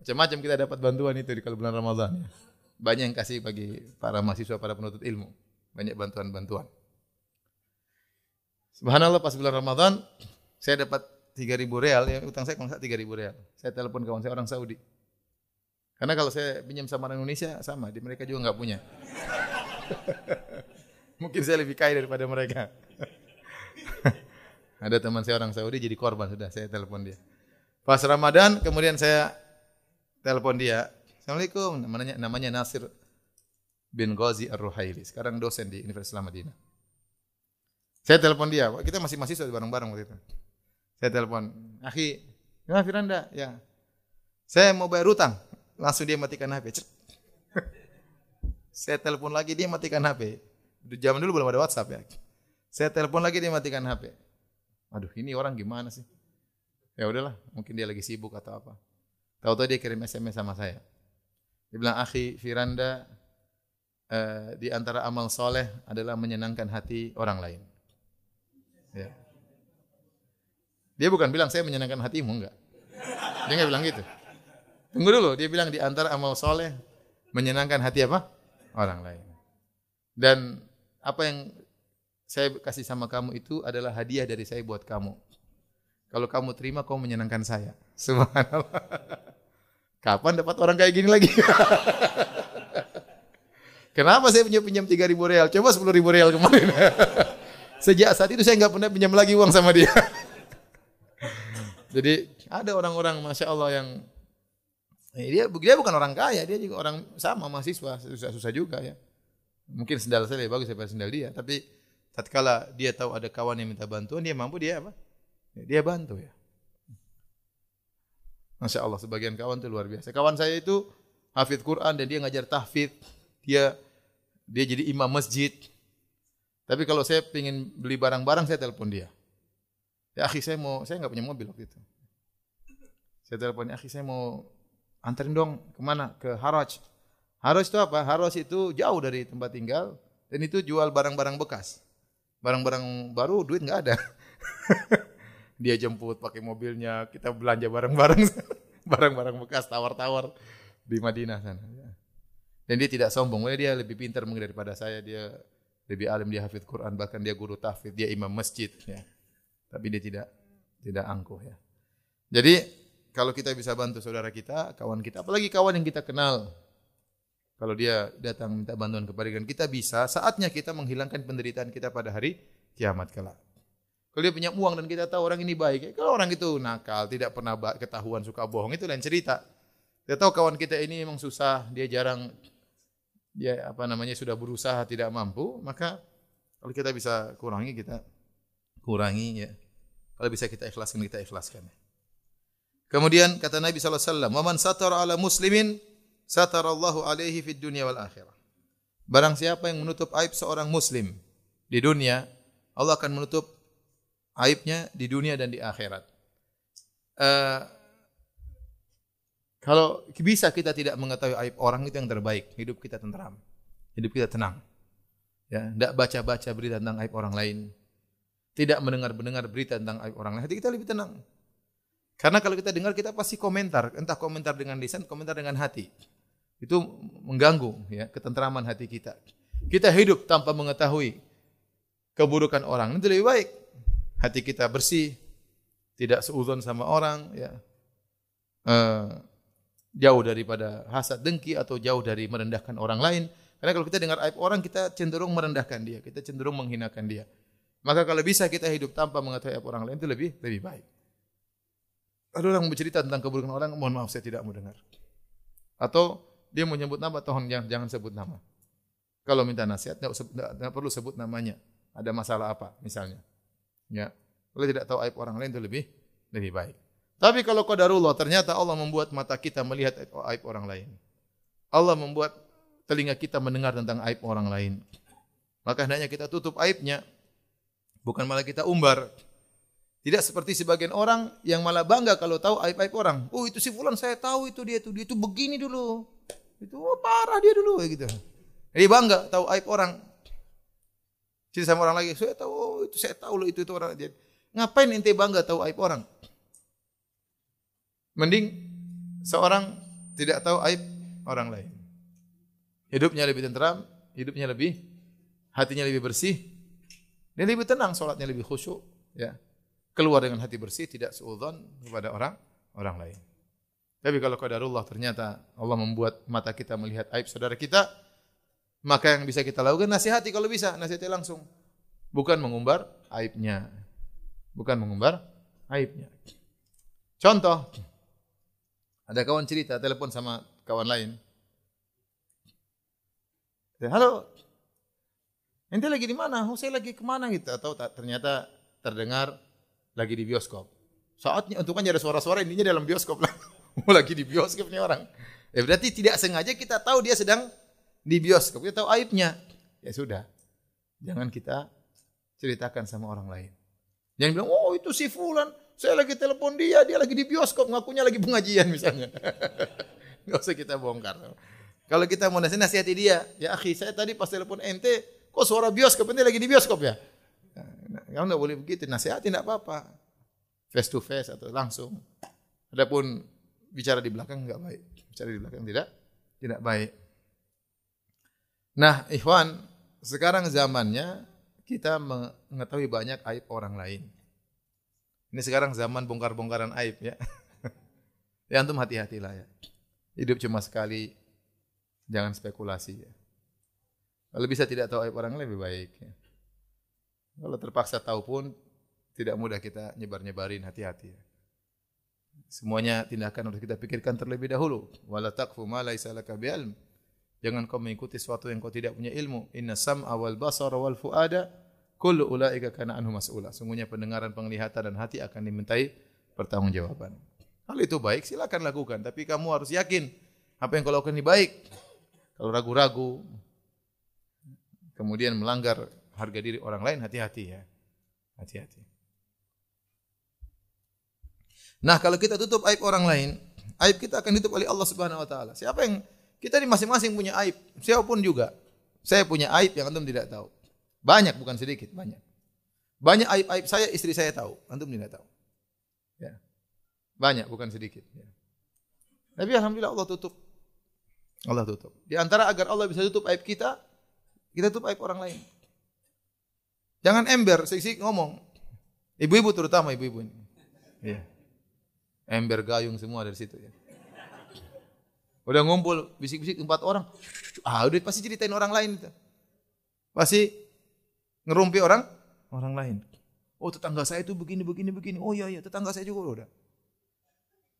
Macam-macam kita dapat bantuan itu di kalau bulan Ramadan. Ya. Banyak yang kasih bagi para mahasiswa, para penuntut ilmu. Banyak bantuan-bantuan. Subhanallah pas bulan Ramadan saya dapat 3000 real ya utang saya kalau 3000 real. Saya telepon kawan saya orang Saudi. Karena kalau saya pinjam sama orang Indonesia sama, di mereka juga nggak punya. Mungkin saya lebih kaya daripada mereka. Ada teman saya orang Saudi jadi korban sudah saya telepon dia. Pas Ramadan kemudian saya telepon dia. Assalamualaikum, namanya namanya Nasir bin Ghazi Ar-Ruhaili. Sekarang dosen di Universitas Madinah. Saya telepon dia, kita masih mahasiswa bareng-bareng waktu itu. Saya telepon, "Akhi, gimana Firanda?" Ya. Saya mau bayar utang. Langsung dia matikan HP. Saya telepon lagi dia matikan HP. Zaman dulu belum ada WhatsApp ya. Saya telepon lagi dia matikan HP. Aduh, ini orang gimana sih? Ya udahlah, mungkin dia lagi sibuk atau apa. Tahu-tahu dia kirim SMS sama saya. Dia bilang, "Akhi Firanda, eh, di antara amal soleh adalah menyenangkan hati orang lain." Ya. Dia bukan bilang saya menyenangkan hatimu, enggak. Dia enggak bilang gitu. Tunggu dulu, dia bilang di antara amal soleh menyenangkan hati apa? Orang lain. Dan apa yang saya kasih sama kamu itu adalah hadiah dari saya buat kamu. Kalau kamu terima, kamu menyenangkan saya. Subhanallah. Kapan dapat orang kayak gini lagi? Kenapa saya punya pinjam 3 ribu real? Coba 10 ribu real kemarin. Sejak saat itu saya nggak pernah pinjam lagi uang sama dia. Jadi ada orang-orang masya Allah yang eh, dia dia bukan orang kaya, dia juga orang sama mahasiswa susah-susah juga ya. Mungkin sendal saya lebih bagus daripada sendal dia, tapi tatkala dia tahu ada kawan yang minta bantuan, dia mampu dia apa? Dia bantu ya. Masya Allah, sebagian kawan itu luar biasa. Kawan saya itu hafid Quran dan dia ngajar tahfid. Dia dia jadi imam masjid. Tapi kalau saya ingin beli barang-barang, saya telepon dia. Ya akhi saya mau, saya nggak punya mobil waktu itu. Saya telepon, akhi saya mau anterin dong ke mana? Ke Haraj. Haraj itu apa? Haraj itu jauh dari tempat tinggal dan itu jual barang-barang bekas. Barang-barang baru duit nggak ada. dia jemput pakai mobilnya, kita belanja bareng-bareng, barang-barang bekas tawar-tawar di Madinah sana. Dan dia tidak sombong, dia lebih pintar mungkin daripada saya, dia lebih alim, dia hafid Quran, bahkan dia guru tahfidz, dia imam masjid. Ya. Tapi dia tidak tidak angkuh ya. Jadi kalau kita bisa bantu saudara kita, kawan kita, apalagi kawan yang kita kenal, kalau dia datang minta bantuan kepada kita, kita bisa saatnya kita menghilangkan penderitaan kita pada hari kiamat kelak. Kalau dia punya uang dan kita tahu orang ini baik, kalau orang itu nakal, tidak pernah ketahuan suka bohong itu lain cerita. Kita tahu kawan kita ini memang susah, dia jarang dia apa namanya sudah berusaha tidak mampu, maka kalau kita bisa kurangi kita kurangi ya. Kalau bisa kita ikhlaskan kita ikhlaskan. Kemudian kata Nabi sallallahu alaihi "Wa man satara ala muslimin satarallahu alaihi fid dunya wal akhirah." Barang siapa yang menutup aib seorang muslim di dunia, Allah akan menutup aibnya di dunia dan di akhirat. Uh, kalau bisa kita tidak mengetahui aib orang itu yang terbaik, hidup kita tentram, hidup kita tenang. Ya, tidak baca-baca berita tentang aib orang lain, tidak mendengar-mendengar berita tentang aib orang lain, hati kita lebih tenang. Karena kalau kita dengar kita pasti komentar, entah komentar dengan lisan, komentar dengan hati. Itu mengganggu ya ketentraman hati kita. Kita hidup tanpa mengetahui keburukan orang, itu lebih baik hati kita bersih, tidak seuzon sama orang, ya. Uh, jauh daripada hasad dengki atau jauh dari merendahkan orang lain. Karena kalau kita dengar aib orang, kita cenderung merendahkan dia, kita cenderung menghinakan dia. Maka kalau bisa kita hidup tanpa mengetahui aib orang lain itu lebih lebih baik. Ada orang bercerita tentang keburukan orang, mohon maaf saya tidak mau dengar. Atau dia mau nyebut nama, tohon jangan, jangan sebut nama. Kalau minta nasihat, tidak perlu sebut namanya. Ada masalah apa misalnya. Ya. Kalau tidak tahu aib orang lain itu lebih lebih baik. Tapi kalau qadarullah ternyata Allah membuat mata kita melihat aib orang lain. Allah membuat telinga kita mendengar tentang aib orang lain. Maka hendaknya kita tutup aibnya. Bukan malah kita umbar. Tidak seperti sebagian orang yang malah bangga kalau tahu aib-aib orang. Oh itu si fulan saya tahu itu dia itu dia itu begini dulu. Itu oh, parah dia dulu gitu. Jadi bangga tahu aib orang. Jadi sama orang lagi, saya tahu oh, itu saya tahu loh itu itu orang. Jadi, ngapain ente bangga tahu aib orang? Mending seorang tidak tahu aib orang lain. Hidupnya lebih tentram, hidupnya lebih hatinya lebih bersih, dan lebih tenang, sholatnya lebih khusyuk, ya. Keluar dengan hati bersih, tidak seudon kepada orang orang lain. Tapi kalau qadarullah ternyata Allah membuat mata kita melihat aib saudara kita, maka yang bisa kita lakukan nasihati kalau bisa, nasihati langsung. Bukan mengumbar aibnya. Bukan mengumbar aibnya. Contoh, ada kawan cerita, telepon sama kawan lain. Halo, ente lagi di mana? Oh, saya lagi ke mana gitu? Atau ternyata terdengar lagi di bioskop. Saatnya untuk kan ada suara-suara ini dalam bioskop lah. Lagi di bioskop nih orang. Ya berarti tidak sengaja kita tahu dia sedang di bioskop, kita tahu aibnya. Ya sudah. Jangan kita ceritakan sama orang lain. Jangan bilang, oh itu si Fulan, saya lagi telepon dia, dia lagi di bioskop, ngakunya lagi pengajian misalnya. Gak usah kita bongkar. Kalau kita mau nasihat, nasihati dia, ya akhi saya tadi pas telepon ente, kok suara bioskop, ente lagi di bioskop ya? Nah, kamu nggak boleh begitu, nasihati tidak apa-apa. Face to face atau langsung. Adapun bicara di belakang nggak baik. Bicara di belakang tidak tidak baik. Nah, ikhwan, sekarang zamannya kita mengetahui banyak aib orang lain. Ini sekarang zaman bongkar-bongkaran aib ya. ya antum hati-hatilah ya. Hidup cuma sekali. Jangan spekulasi ya. Kalau bisa tidak tahu aib orang lebih baik ya. Kalau terpaksa tahu pun tidak mudah kita nyebar-nyebarin hati-hati ya. Semuanya tindakan harus kita pikirkan terlebih dahulu. Wala taqfu ma laisa laka. Jangan kau mengikuti sesuatu yang kau tidak punya ilmu. Inna sam'a wal basara wal fuada kullu ulaika kana anhu mas'ula. Sungguhnya pendengaran, penglihatan dan hati akan dimintai pertanggungjawaban. Hal itu baik, silakan lakukan, tapi kamu harus yakin apa yang kau lakukan ini baik. Kalau ragu-ragu kemudian melanggar harga diri orang lain, hati-hati ya. Hati-hati. Nah, kalau kita tutup aib orang lain, aib kita akan ditutup oleh Allah Subhanahu wa taala. Siapa yang kita di masing-masing punya aib, siapa pun juga. Saya punya aib yang antum tidak tahu. Banyak bukan sedikit, banyak. Banyak aib-aib saya istri saya tahu, antum tidak tahu. Ya. Banyak bukan sedikit, ya. Tapi alhamdulillah Allah tutup. Allah tutup. Di antara agar Allah bisa tutup aib kita, kita tutup aib orang lain. Jangan ember, sik ngomong. Ibu-ibu terutama ibu-ibu ini. Ya ember gayung semua dari situ ya. Udah ngumpul bisik-bisik empat orang. Ah, udah pasti ceritain orang lain itu. Pasti ngerumpi orang orang lain. Oh, tetangga saya itu begini begini begini. Oh iya iya, tetangga saya juga udah.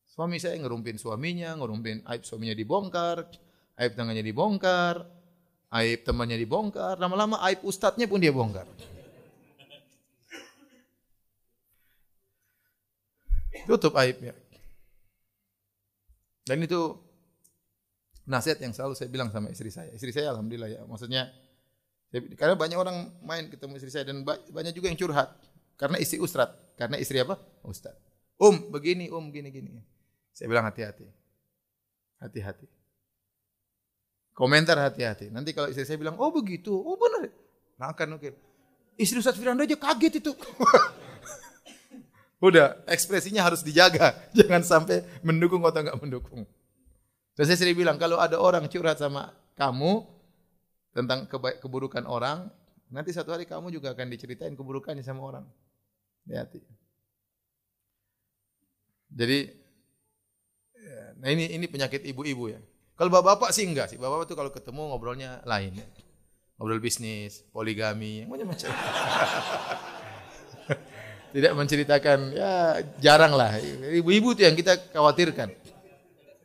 Suami saya ngerumpin suaminya, ngerumpin aib suaminya dibongkar, aib tangannya dibongkar, aib temannya dibongkar, lama-lama aib ustadznya pun dia bongkar. Tutup aibnya. Dan itu nasihat yang selalu saya bilang sama istri saya. Istri saya alhamdulillah ya, maksudnya karena banyak orang main ketemu istri saya dan banyak juga yang curhat karena istri ustad, karena istri apa? Ustad. Um, begini, um, gini gini. Saya bilang hati-hati. Hati-hati. Komentar hati-hati. Nanti kalau istri saya bilang, "Oh, begitu." Oh, benar. Nah, akan oke. Istri Ustaz Firanda aja kaget itu. Udah, ekspresinya harus dijaga. Jangan sampai mendukung atau enggak mendukung. Dan saya sering bilang, kalau ada orang curhat sama kamu tentang kebaik, keburukan orang, nanti satu hari kamu juga akan diceritain keburukannya sama orang. Hati. Jadi, nah ini ini penyakit ibu-ibu ya. Kalau bapak-bapak sih enggak sih. Bapak-bapak itu kalau ketemu ngobrolnya lain. Ya. Ngobrol bisnis, poligami, macam-macam. tidak menceritakan ya jarang lah ibu-ibu itu yang kita khawatirkan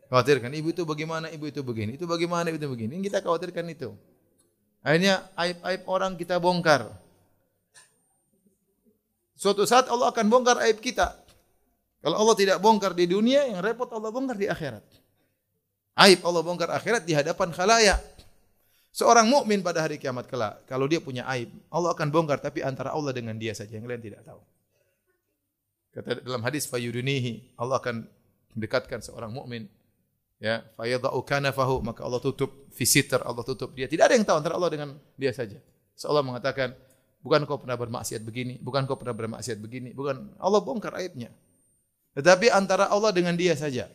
khawatirkan ibu itu bagaimana ibu itu begini itu bagaimana ibu itu begini kita khawatirkan itu akhirnya aib-aib orang kita bongkar. Suatu saat Allah akan bongkar aib kita. Kalau Allah tidak bongkar di dunia yang repot Allah bongkar di akhirat. Aib Allah bongkar akhirat di hadapan khalayak. Seorang mukmin pada hari kiamat kelak, kalau dia punya aib, Allah akan bongkar tapi antara Allah dengan dia saja, yang lain tidak tahu. Kata dalam hadis fayudunihi, Allah akan mendekatkan seorang mukmin. Ya fayadau kanafahu maka Allah tutup visitor Allah tutup dia. Tidak ada yang tahu antara Allah dengan dia saja. Seolah mengatakan bukan kau pernah bermaksiat begini bukan kau pernah bermaksiat begini bukan. Allah bongkar aibnya. Tetapi antara Allah dengan dia saja.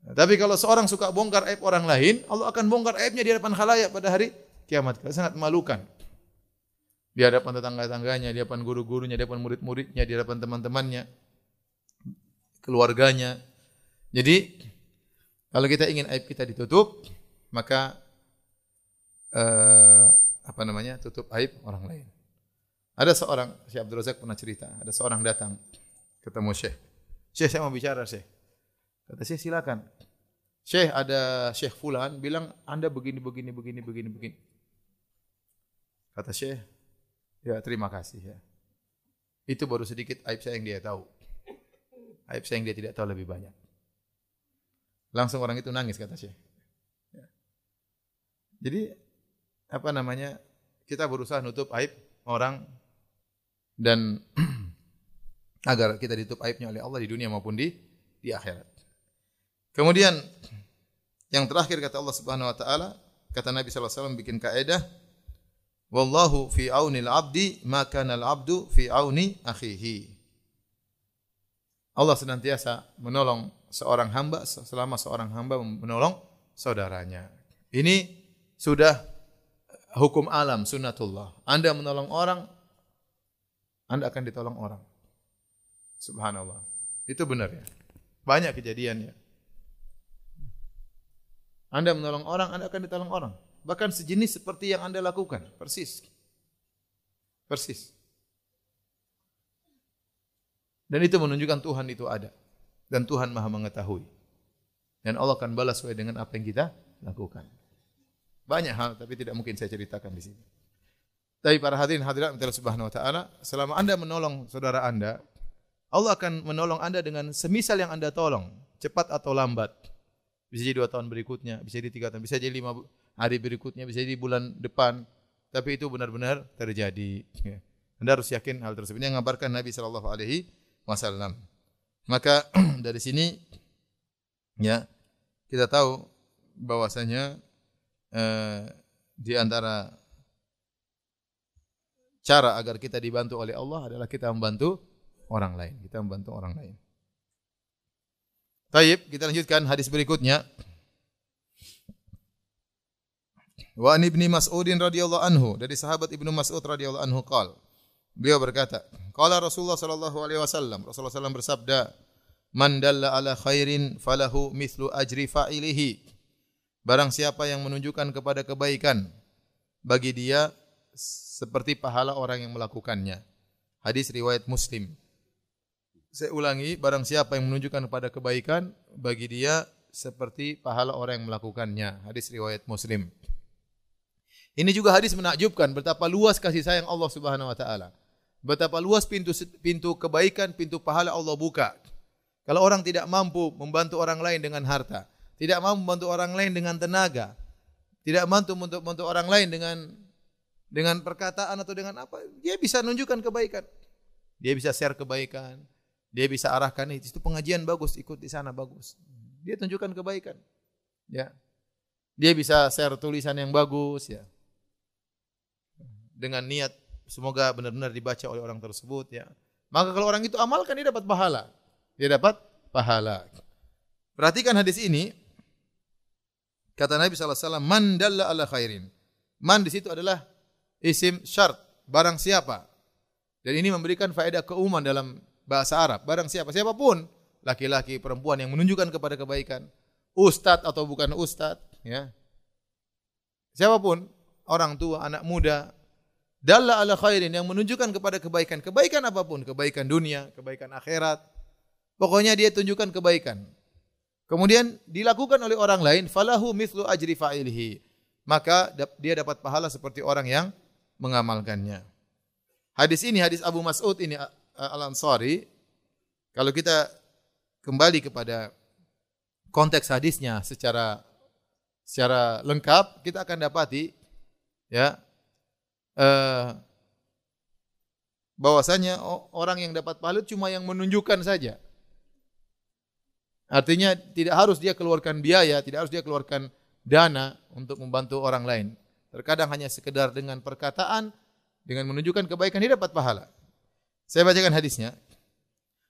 Tapi kalau seorang suka bongkar aib orang lain Allah akan bongkar aibnya di hadapan khalayak pada hari kiamat. Sangat memalukan. Di hadapan tetangga-tangganya, di hadapan guru-gurunya, di hadapan murid-muridnya, di hadapan teman-temannya, keluarganya. Jadi kalau kita ingin aib kita ditutup, maka eh, apa namanya? tutup aib orang lain. Ada seorang Syekh Abdul Razak pernah cerita, ada seorang datang ketemu Syekh. Syekh saya mau bicara Syekh. Kata Syekh silakan. Syekh ada Syekh Fulan bilang Anda begini begini begini begini begini. Kata Syekh, Ya, terima kasih ya. Itu baru sedikit aib saya yang dia tahu. Aib saya yang dia tidak tahu lebih banyak. Langsung orang itu nangis kata Syekh. Jadi apa namanya? Kita berusaha nutup aib orang dan agar kita ditutup aibnya oleh Allah di dunia maupun di di akhirat. Kemudian yang terakhir kata Allah Subhanahu wa taala, kata Nabi sallallahu alaihi wasallam bikin kaidah Wallahu fi aunil abdi maka al abdu fi auni akhihi. Allah senantiasa menolong seorang hamba selama seorang hamba menolong saudaranya. Ini sudah hukum alam sunnatullah. Anda menolong orang, Anda akan ditolong orang. Subhanallah. Itu benar ya. Banyak kejadiannya. Anda menolong orang, Anda akan ditolong orang. Bahkan sejenis seperti yang Anda lakukan. Persis. Persis. Dan itu menunjukkan Tuhan itu ada. Dan Tuhan maha mengetahui. Dan Allah akan balas sesuai dengan apa yang kita lakukan. Banyak hal, tapi tidak mungkin saya ceritakan di sini. Tapi para hadirin hadirat Allah Subhanahu wa taala, selama Anda menolong saudara Anda, Allah akan menolong Anda dengan semisal yang Anda tolong, cepat atau lambat. Bisa jadi dua tahun berikutnya, bisa jadi tiga tahun, bisa jadi lima hari berikutnya, bisa jadi bulan depan. Tapi itu benar-benar terjadi. Ya. Anda harus yakin hal tersebut. Ini yang mengabarkan Nabi Shallallahu Alaihi Wasallam. Maka dari sini, ya kita tahu bahwasanya eh, di antara cara agar kita dibantu oleh Allah adalah kita membantu orang lain. Kita membantu orang lain. Taib, kita lanjutkan hadis berikutnya. Wa an ibni Mas'udin radhiyallahu anhu dari sahabat Ibnu Mas'ud radhiyallahu anhu qal. Beliau berkata, qala Rasulullah sallallahu alaihi wasallam, Rasulullah sallallahu bersabda, "Man dalla ala khairin falahu mithlu ajri fa'ilihi." Barang siapa yang menunjukkan kepada kebaikan, bagi dia seperti pahala orang yang melakukannya. Hadis riwayat Muslim. Saya ulangi, barang siapa yang menunjukkan kepada kebaikan, bagi dia seperti pahala orang yang melakukannya. Hadis riwayat Muslim. Ini juga hadis menakjubkan betapa luas kasih sayang Allah Subhanahu wa taala. Betapa luas pintu pintu kebaikan, pintu pahala Allah buka. Kalau orang tidak mampu membantu orang lain dengan harta, tidak mampu membantu orang lain dengan tenaga, tidak mampu membantu, membantu orang lain dengan dengan perkataan atau dengan apa, dia bisa menunjukkan kebaikan. Dia bisa share kebaikan, dia bisa arahkan itu pengajian bagus, ikut di sana bagus. Dia tunjukkan kebaikan. Ya. Dia bisa share tulisan yang bagus ya. Dengan niat semoga benar-benar dibaca oleh orang tersebut ya. Maka kalau orang itu amalkan dia dapat pahala. Dia dapat pahala. Perhatikan hadis ini. Kata Nabi SAW, Man dalla ala khairin. Man di situ adalah isim syarat. Barang siapa. Dan ini memberikan faedah keumuman dalam bahasa Arab. Barang siapa, siapa pun, laki-laki, perempuan yang menunjukkan kepada kebaikan, ustadz atau bukan ustadz, ya. Siapa pun, orang tua, anak muda, dalla ala khairin yang menunjukkan kepada kebaikan, kebaikan apa pun, kebaikan dunia, kebaikan akhirat. Pokoknya dia tunjukkan kebaikan. Kemudian dilakukan oleh orang lain, falahu mithlu ajri fa'ilihi. Maka dia dapat pahala seperti orang yang mengamalkannya. Hadis ini, hadis Abu Mas'ud ini Al-Ansari kalau kita kembali kepada konteks hadisnya secara secara lengkap kita akan dapati ya eh, bahwasanya orang yang dapat pahala cuma yang menunjukkan saja. Artinya tidak harus dia keluarkan biaya, tidak harus dia keluarkan dana untuk membantu orang lain. Terkadang hanya sekedar dengan perkataan, dengan menunjukkan kebaikan dia dapat pahala. Saya bacakan hadisnya.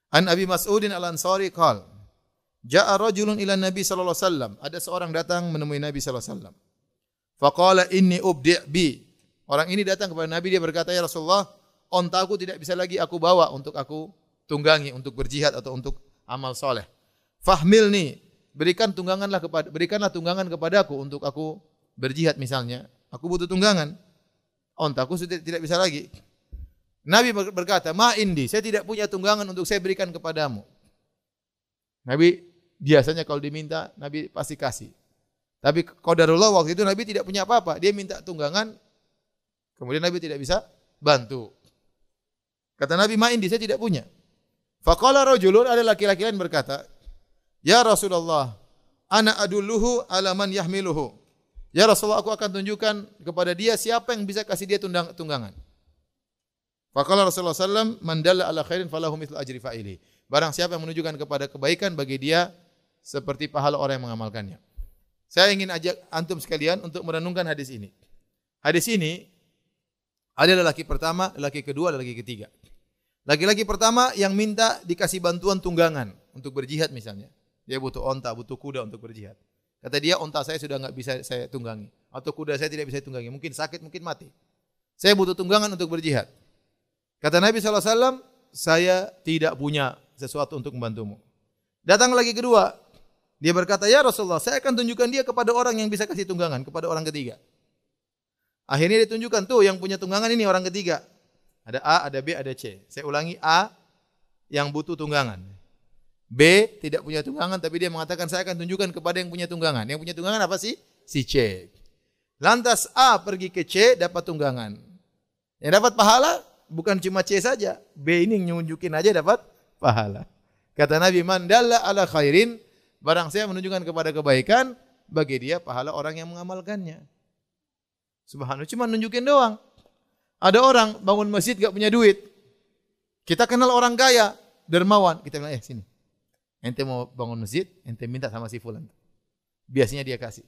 An Abi Mas'udin Al-Ansari qal Ja'a rajulun ila Nabi sallallahu alaihi wasallam. Ada seorang datang menemui Nabi sallallahu alaihi wasallam. Faqala inni ubdi' bi. Orang ini datang kepada Nabi dia berkata, "Ya Rasulullah, ontaku tidak bisa lagi aku bawa untuk aku tunggangi untuk berjihad atau untuk amal soleh. Fahmilni, berikan tungganganlah kepada berikanlah tunggangan kepadaku untuk aku berjihad misalnya. Aku butuh tunggangan. Ontaku sudah tidak bisa lagi. Nabi berkata, "Ma indi, saya tidak punya tunggangan untuk saya berikan kepadamu." Nabi biasanya kalau diminta, Nabi pasti kasih. Tapi qadarullah waktu itu Nabi tidak punya apa-apa. Dia minta tunggangan, kemudian Nabi tidak bisa bantu. Kata Nabi, "Ma indi, saya tidak punya." Faqala rajulun ada laki-laki lain berkata, "Ya Rasulullah, ana adulluhu ala man yahmiluhu." Ya Rasulullah, aku akan tunjukkan kepada dia siapa yang bisa kasih dia tunggangan. Faqala Rasulullah sallam man ala khairin falahu mithlu ajri fa'ili. Barang siapa yang menunjukkan kepada kebaikan bagi dia seperti pahala orang yang mengamalkannya. Saya ingin ajak antum sekalian untuk merenungkan hadis ini. Hadis ini ada lelaki pertama, lelaki kedua, lelaki ketiga. Laki-laki pertama yang minta dikasih bantuan tunggangan untuk berjihad misalnya. Dia butuh onta, butuh kuda untuk berjihad. Kata dia, onta saya sudah nggak bisa saya tunggangi. Atau kuda saya tidak bisa tunggangi. Mungkin sakit, mungkin mati. Saya butuh tunggangan untuk berjihad. Kata Nabi SAW, saya tidak punya sesuatu untuk membantumu. Datang lagi kedua. Dia berkata, "Ya Rasulullah, saya akan tunjukkan dia kepada orang yang bisa kasih tunggangan, kepada orang ketiga." Akhirnya ditunjukkan tuh yang punya tunggangan ini orang ketiga. Ada A, ada B, ada C. Saya ulangi A yang butuh tunggangan. B tidak punya tunggangan tapi dia mengatakan saya akan tunjukkan kepada yang punya tunggangan. Yang punya tunggangan apa sih? Si C. Lantas A pergi ke C dapat tunggangan. Yang dapat pahala bukan cuma C saja. B ini nyunjukin aja dapat pahala. Kata Nabi, "Man dalla ala khairin Barang saya menunjukkan kepada kebaikan, bagi dia pahala orang yang mengamalkannya. Subhanallah, cuma nunjukin doang. Ada orang bangun masjid gak punya duit. Kita kenal orang kaya, dermawan. Kita bilang, eh sini. Ente mau bangun masjid, ente minta sama si fulan. Biasanya dia kasih.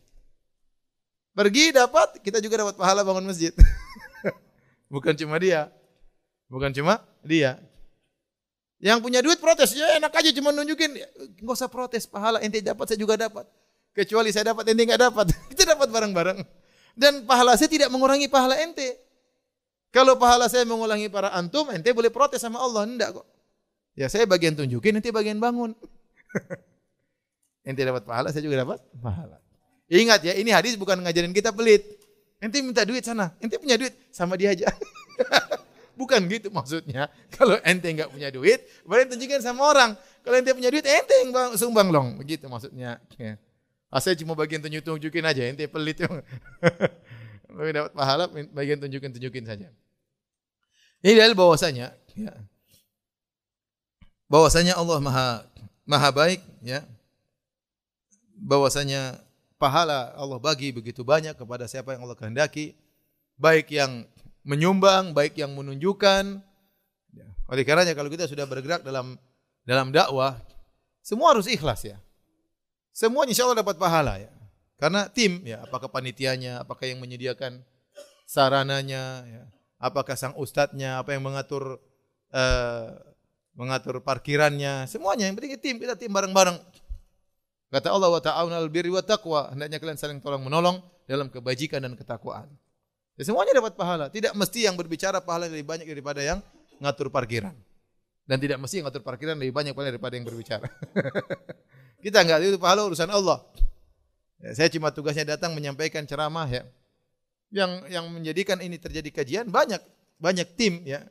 Pergi dapat, kita juga dapat pahala bangun masjid. Bukan cuma dia. Bukan cuma dia. Yang punya duit protes, ya enak aja cuma nunjukin. Enggak usah protes, pahala ente dapat saya juga dapat. Kecuali saya dapat ente enggak dapat. Itu dapat bareng-bareng. Dan pahala saya tidak mengurangi pahala ente. Kalau pahala saya mengulangi para antum, ente boleh protes sama Allah, enggak kok. Ya saya bagian tunjukin, ente bagian bangun. ente dapat pahala, saya juga dapat pahala. Ingat ya, ini hadis bukan ngajarin kita pelit. Ente minta duit sana, ente punya duit sama dia aja. Bukan gitu maksudnya. Kalau ente nggak punya duit, boleh tunjukkan sama orang. Kalau ente punya duit, ente yang bang, sumbang long. Begitu maksudnya. Ya. Asal cuma bagian tunjuk-tunjukin aja, ente pelit. Bagi dapat pahala, bagian tunjukin-tunjukin saja. Ini dalil bahwasanya, ya, bahwasanya Allah maha maha baik, ya, bahwasanya pahala Allah bagi begitu banyak kepada siapa yang Allah kehendaki, baik yang menyumbang, baik yang menunjukkan. Ya. Oleh karenanya kalau kita sudah bergerak dalam dalam dakwah, semua harus ikhlas ya. Semua insya Allah dapat pahala ya. Karena tim ya, apakah panitianya, apakah yang menyediakan sarananya, ya. apakah sang ustadznya, apa yang mengatur uh, mengatur parkirannya, semuanya yang penting tim kita tim bareng-bareng. Kata Allah wa ta'awunal birri wa taqwa, hendaknya kalian saling tolong menolong dalam kebajikan dan ketakwaan. Ya, semuanya dapat pahala. Tidak mesti yang berbicara pahala lebih banyak daripada yang ngatur parkiran. Dan tidak mesti yang ngatur parkiran lebih banyak pahala daripada yang berbicara. Kita enggak itu pahala urusan Allah. Ya, saya cuma tugasnya datang menyampaikan ceramah ya. Yang yang menjadikan ini terjadi kajian banyak banyak tim ya.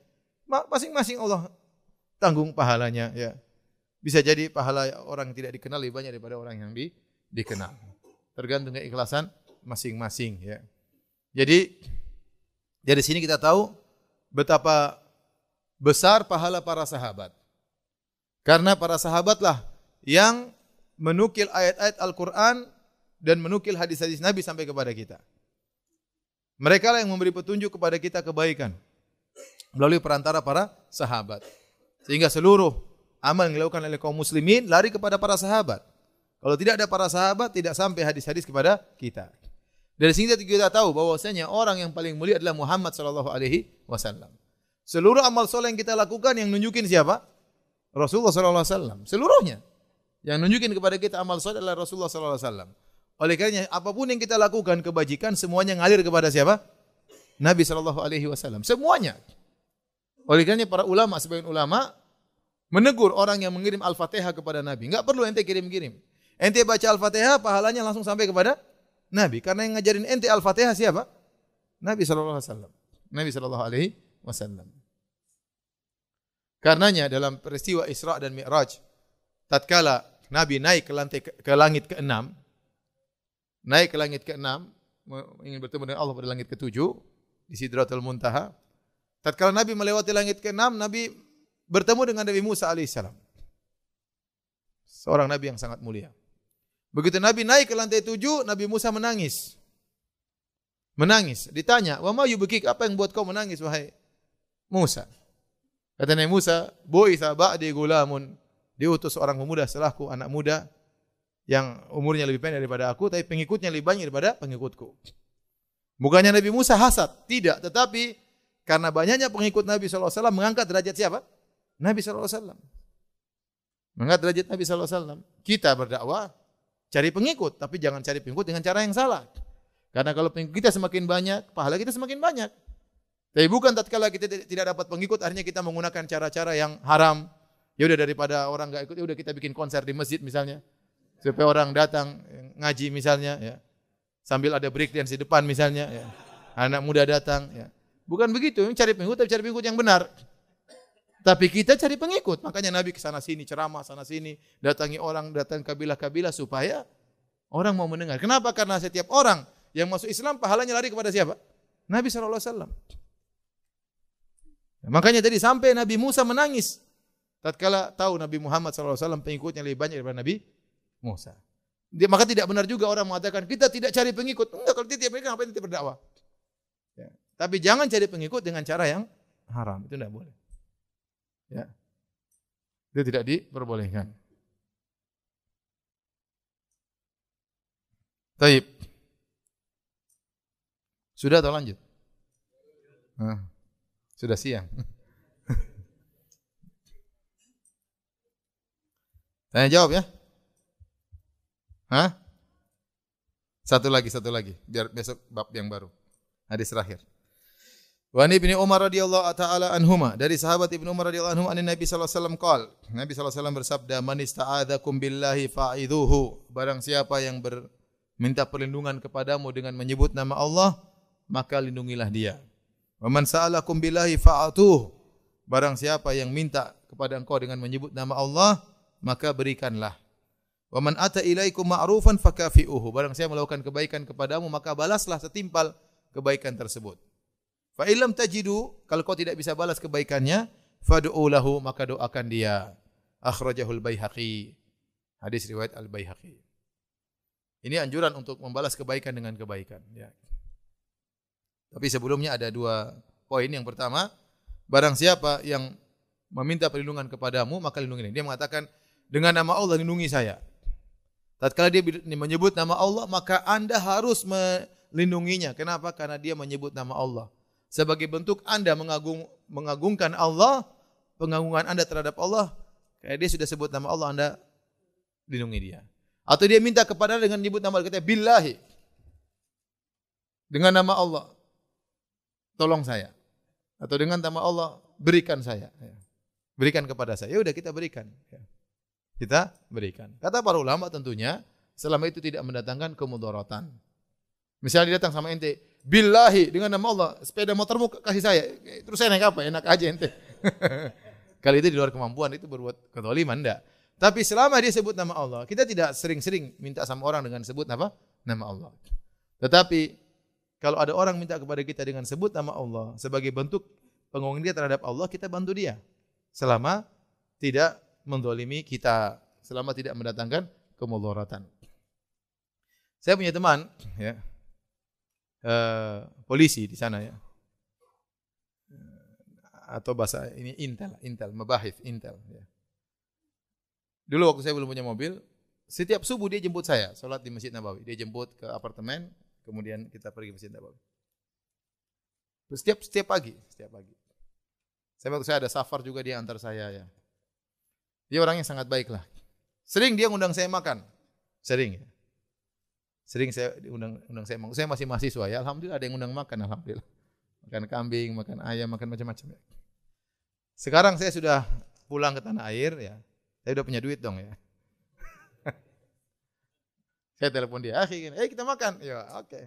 Masing-masing Allah tanggung pahalanya ya. Bisa jadi pahala orang yang tidak dikenal lebih banyak daripada orang yang di, dikenal. Tergantung keikhlasan masing-masing ya. Jadi dari sini kita tahu betapa besar pahala para sahabat. Karena para sahabatlah yang menukil ayat-ayat Al-Quran dan menukil hadis-hadis Nabi sampai kepada kita. Mereka lah yang memberi petunjuk kepada kita kebaikan melalui perantara para sahabat. Sehingga seluruh amal yang dilakukan oleh kaum muslimin lari kepada para sahabat. Kalau tidak ada para sahabat, tidak sampai hadis-hadis kepada kita. Dari sini kita tahu bahwasanya orang yang paling mulia adalah Muhammad sallallahu alaihi wasallam. Seluruh amal soleh yang kita lakukan yang nunjukin siapa? Rasulullah sallallahu alaihi wasallam. Seluruhnya. Yang nunjukin kepada kita amal soleh adalah Rasulullah sallallahu alaihi wasallam. Oleh karenanya apa pun yang kita lakukan kebajikan semuanya ngalir kepada siapa? Nabi sallallahu alaihi wasallam. Semuanya. Oleh karenanya para ulama sebagian ulama menegur orang yang mengirim Al-Fatihah kepada Nabi. Enggak perlu ente kirim-kirim. Ente baca Al-Fatihah pahalanya langsung sampai kepada Nabi. Karena yang ngajarin ente Al-Fatihah siapa? Nabi sallallahu alaihi wasallam. Nabi sallallahu alaihi wasallam. Karenanya dalam peristiwa Isra dan Mi'raj, tatkala Nabi naik ke lantai ke langit ke-6, naik ke langit ke-6, ingin bertemu dengan Allah pada langit ke-7 di Sidratul Muntaha. Tatkala Nabi melewati langit ke-6, Nabi bertemu dengan Nabi Musa alaihissalam. Seorang nabi yang sangat mulia. Begitu Nabi naik ke lantai tujuh, Nabi Musa menangis. Menangis. Ditanya, wa ma? Apa yang buat kau menangis, wahai Musa? Kata Nabi Musa, bu'itha ba'di gulamun. Diutus seorang pemuda setelahku, anak muda yang umurnya lebih pendek daripada aku, tapi pengikutnya lebih banyak daripada pengikutku. Bukannya Nabi Musa hasad, tidak. Tetapi karena banyaknya pengikut Nabi SAW mengangkat derajat siapa? Nabi SAW. Mengangkat derajat Nabi SAW. Kita berdakwah, Cari pengikut, tapi jangan cari pengikut dengan cara yang salah. Karena kalau pengikut kita semakin banyak, pahala kita semakin banyak. Tapi bukan tatkala kita tidak dapat pengikut, akhirnya kita menggunakan cara-cara yang haram, Ya udah daripada orang nggak ikut, ya udah kita bikin konser di masjid misalnya. Supaya orang datang ngaji misalnya ya. Sambil ada break dance di depan misalnya ya. Anak muda datang ya. Bukan begitu, cari pengikut tapi cari pengikut yang benar. Tapi kita cari pengikut. Makanya Nabi ke sana sini ceramah sana sini, datangi orang, datang kabilah-kabilah supaya orang mau mendengar. Kenapa? Karena setiap orang yang masuk Islam pahalanya lari kepada siapa? Nabi SAW. Makanya tadi sampai Nabi Musa menangis tatkala tahu Nabi Muhammad SAW pengikutnya lebih banyak daripada Nabi Musa. Dia, maka tidak benar juga orang mengatakan kita tidak cari pengikut. Enggak, kalau tidak pengikut ngapain kita berdakwah? Tapi jangan cari pengikut dengan cara yang haram. Itu tidak boleh. Ya. Itu tidak diperbolehkan. Taib. Sudah atau lanjut? Nah, sudah siang. Tanya jawab ya. Hah? Satu lagi, satu lagi. Biar besok bab yang baru. Hadis terakhir. Wa Ibnu Umar radhiyallahu taala anhuma dari sahabat Ibnu Umar radhiyallahu anhu an Nabi sallallahu alaihi wasallam qaal Nabi sallallahu alaihi wasallam bersabda man ista'adzakum billahi fa'idhuhu barang siapa yang ber, perlindungan kepadamu dengan menyebut nama Allah maka lindungilah dia wa man sa'alakum billahi fa'atuh barang siapa yang minta kepada engkau dengan menyebut nama Allah maka berikanlah. Wa man ata ilaikum ma'rufan fakafi'uhu. Barang siapa melakukan kebaikan kepadamu maka balaslah setimpal kebaikan tersebut. Fa illam tajidu, kalau kau tidak bisa balas kebaikannya, fad'u lahu maka doakan dia. Akhrajahul Baihaqi. Hadis riwayat Al Baihaqi. Ini anjuran untuk membalas kebaikan dengan kebaikan, ya. Tapi sebelumnya ada dua poin. Yang pertama, barang siapa yang meminta perlindungan kepadamu, maka lindungi dia. Dia mengatakan, dengan nama Allah lindungi saya. Tatkala dia menyebut nama Allah, maka Anda harus melindunginya. Kenapa? Karena dia menyebut nama Allah. Sebagai bentuk Anda mengagung, mengagungkan Allah, pengagungan Anda terhadap Allah, kayak dia sudah sebut nama Allah, Anda lindungi dia. Atau dia minta kepada dengan menyebut nama Allah, kata billahi. Dengan nama Allah, tolong saya. Atau dengan nama Allah, berikan saya. Berikan kepada saya. Ya udah kita berikan. Ya kita berikan. Kata para ulama tentunya selama itu tidak mendatangkan kemudaratan. Misalnya dia datang sama ente, billahi dengan nama Allah, sepeda motormu kasih saya. Terus saya naik apa? Enak aja ente. Kali itu di luar kemampuan itu berbuat ketoliman enggak. Tapi selama dia sebut nama Allah, kita tidak sering-sering minta sama orang dengan sebut apa? Nama Allah. Tetapi kalau ada orang minta kepada kita dengan sebut nama Allah sebagai bentuk penguangan dia terhadap Allah, kita bantu dia. Selama tidak mendolimi kita selama tidak mendatangkan kemudaratan. Saya punya teman, ya, uh, polisi di sana ya, atau bahasa ini intel, intel, mabahif, intel. Ya. Dulu waktu saya belum punya mobil, setiap subuh dia jemput saya, sholat di Masjid Nabawi. Dia jemput ke apartemen, kemudian kita pergi ke Masjid Nabawi. Setiap setiap pagi, setiap pagi. Saya waktu saya ada safar juga dia antar saya ya. Dia orang yang sangat baik lah. Sering dia undang saya makan. Sering. Sering saya undang undang saya. Saya masih mahasiswa ya. Alhamdulillah ada yang undang makan. Alhamdulillah. Makan kambing, makan ayam, makan macam-macam. Sekarang saya sudah pulang ke tanah air ya. Saya udah punya duit dong ya. saya telepon dia, akhi, eh kita makan. Ya, oke. Okay.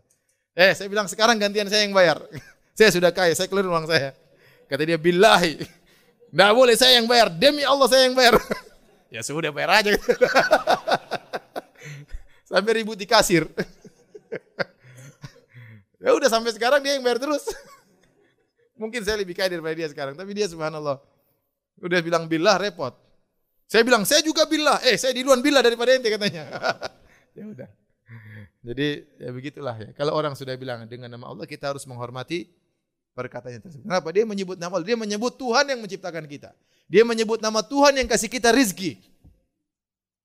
Eh, saya bilang sekarang gantian saya yang bayar. saya sudah kaya, saya keluar uang saya. Kata dia, billahi. Nggak boleh saya yang bayar. Demi Allah saya yang bayar. ya sudah bayar aja. Sampai ribut di kasir. ya udah sampai sekarang dia yang bayar terus. Mungkin saya lebih kaya daripada dia sekarang. Tapi dia subhanallah. Udah bilang billah repot. Saya bilang saya juga billah. Eh saya duluan billah daripada ente katanya. ya udah. Jadi ya begitulah ya. Kalau orang sudah bilang dengan nama Allah kita harus menghormati perkataannya tersebut. Kenapa? Dia menyebut nama Allah. Dia menyebut Tuhan yang menciptakan kita. Dia menyebut nama Tuhan yang kasih kita rizki.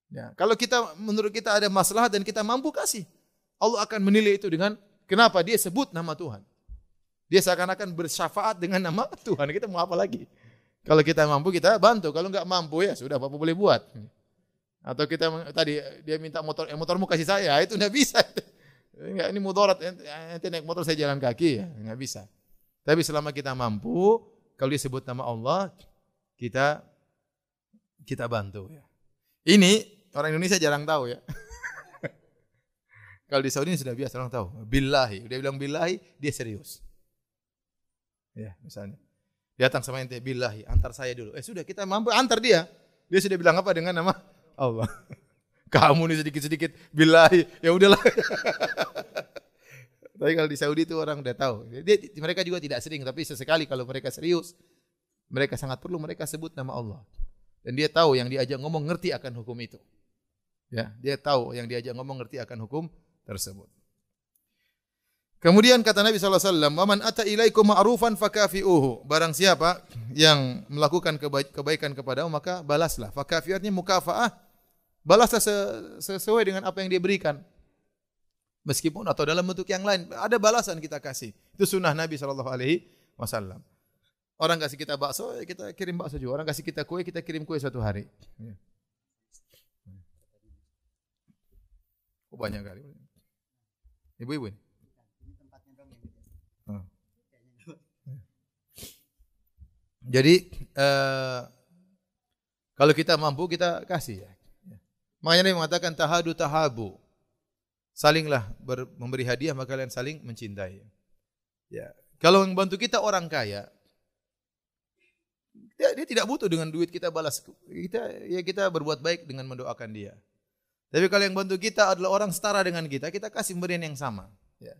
Ya, kalau kita menurut kita ada masalah dan kita mampu kasih, Allah akan menilai itu dengan kenapa dia sebut nama Tuhan. Dia seakan-akan bersyafaat dengan nama Tuhan. Kita mau apa lagi? Kalau kita mampu kita bantu. Kalau nggak mampu ya sudah apa, boleh buat. Atau kita tadi dia minta motor, eh, motormu kasih saya, itu nggak bisa. Enggak, ini mudarat, nanti naik motor saya jalan kaki ya, nggak bisa. Tapi selama kita mampu, kalau disebut nama Allah, kita kita bantu ya. Ini orang Indonesia jarang tahu ya. Kalau di Saudi ini sudah biasa orang tahu. Billahi, dia bilang billahi, dia serius. Ya, misalnya. Dia datang sama ente billahi, antar saya dulu. Eh sudah kita mampu antar dia. Dia sudah bilang apa dengan nama Allah. Kamu nih sedikit-sedikit billahi, ya udahlah. tapi kalau di Saudi itu orang udah tahu. Dia, mereka juga tidak sering, tapi sesekali kalau mereka serius, mereka sangat perlu mereka sebut nama Allah. Dan dia tahu yang diajak ngomong ngerti akan hukum itu. Ya, dia tahu yang diajak ngomong ngerti akan hukum tersebut. Kemudian kata Nabi wasallam, "Man ata ilaikum ma'rufan fakafi'uhu." Barang siapa yang melakukan kebaikan kepada maka balaslah. Fakafi artinya mukafaah. Balaslah sesuai dengan apa yang dia berikan. Meskipun atau dalam bentuk yang lain, ada balasan kita kasih. Itu sunnah Nabi sallallahu alaihi wasallam. Orang kasih kita bakso, ya kita kirim bakso juga. Orang kasih kita kue, kita kirim kue suatu hari. Oh, banyak kali. Ibu-ibu ini? Oh. Jadi uh, kalau kita mampu kita kasih ya. Makanya Nabi mengatakan tahadu tahabu. Salinglah ber, memberi hadiah maka kalian saling mencintai. Ya. Kalau membantu kita orang kaya, dia, dia tidak butuh dengan duit kita balas. Kita ya kita berbuat baik dengan mendoakan dia. Tapi kalau yang bantu kita adalah orang setara dengan kita, kita kasih pemberian yang sama. Ya.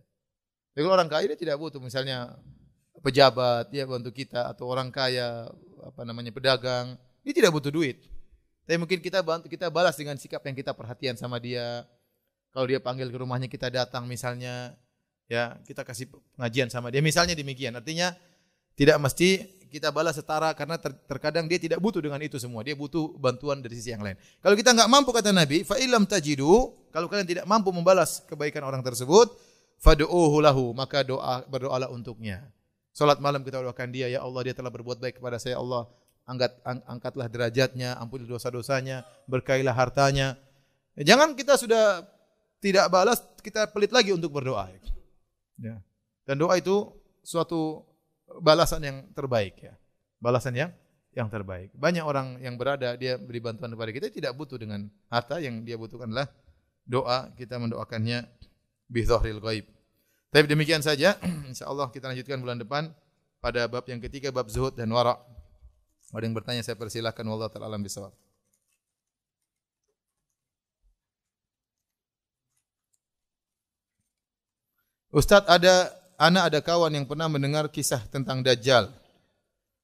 Tapi kalau orang kaya dia tidak butuh, misalnya pejabat dia bantu kita atau orang kaya apa namanya pedagang, dia tidak butuh duit. Tapi mungkin kita bantu kita balas dengan sikap yang kita perhatian sama dia. Kalau dia panggil ke rumahnya kita datang misalnya, ya kita kasih pengajian sama dia. Misalnya demikian. Artinya tidak mesti kita balas setara karena ter terkadang dia tidak butuh dengan itu semua. Dia butuh bantuan dari sisi yang lain. Kalau kita nggak mampu kata Nabi, fa ilam tajidu, kalau kalian tidak mampu membalas kebaikan orang tersebut, fad'uhu lahu, maka doa berdoalah untuknya. Salat malam kita doakan dia, ya Allah dia telah berbuat baik kepada saya, Allah angkat ang, angkatlah derajatnya, ampuni dosa-dosanya, berkailah hartanya. Jangan kita sudah tidak balas, kita pelit lagi untuk berdoa. Ya. Dan doa itu suatu balasan yang terbaik ya. Balasan yang yang terbaik. Banyak orang yang berada dia beri bantuan kepada kita tidak butuh dengan harta yang dia butuhkan adalah doa kita mendoakannya bi dhahril ghaib. Tapi demikian saja insyaallah kita lanjutkan bulan depan pada bab yang ketiga bab zuhud dan wara. Ada yang bertanya saya persilahkan wallahu taala alam bisawab. Ustadz ada Anak ada kawan yang pernah mendengar kisah tentang Dajjal.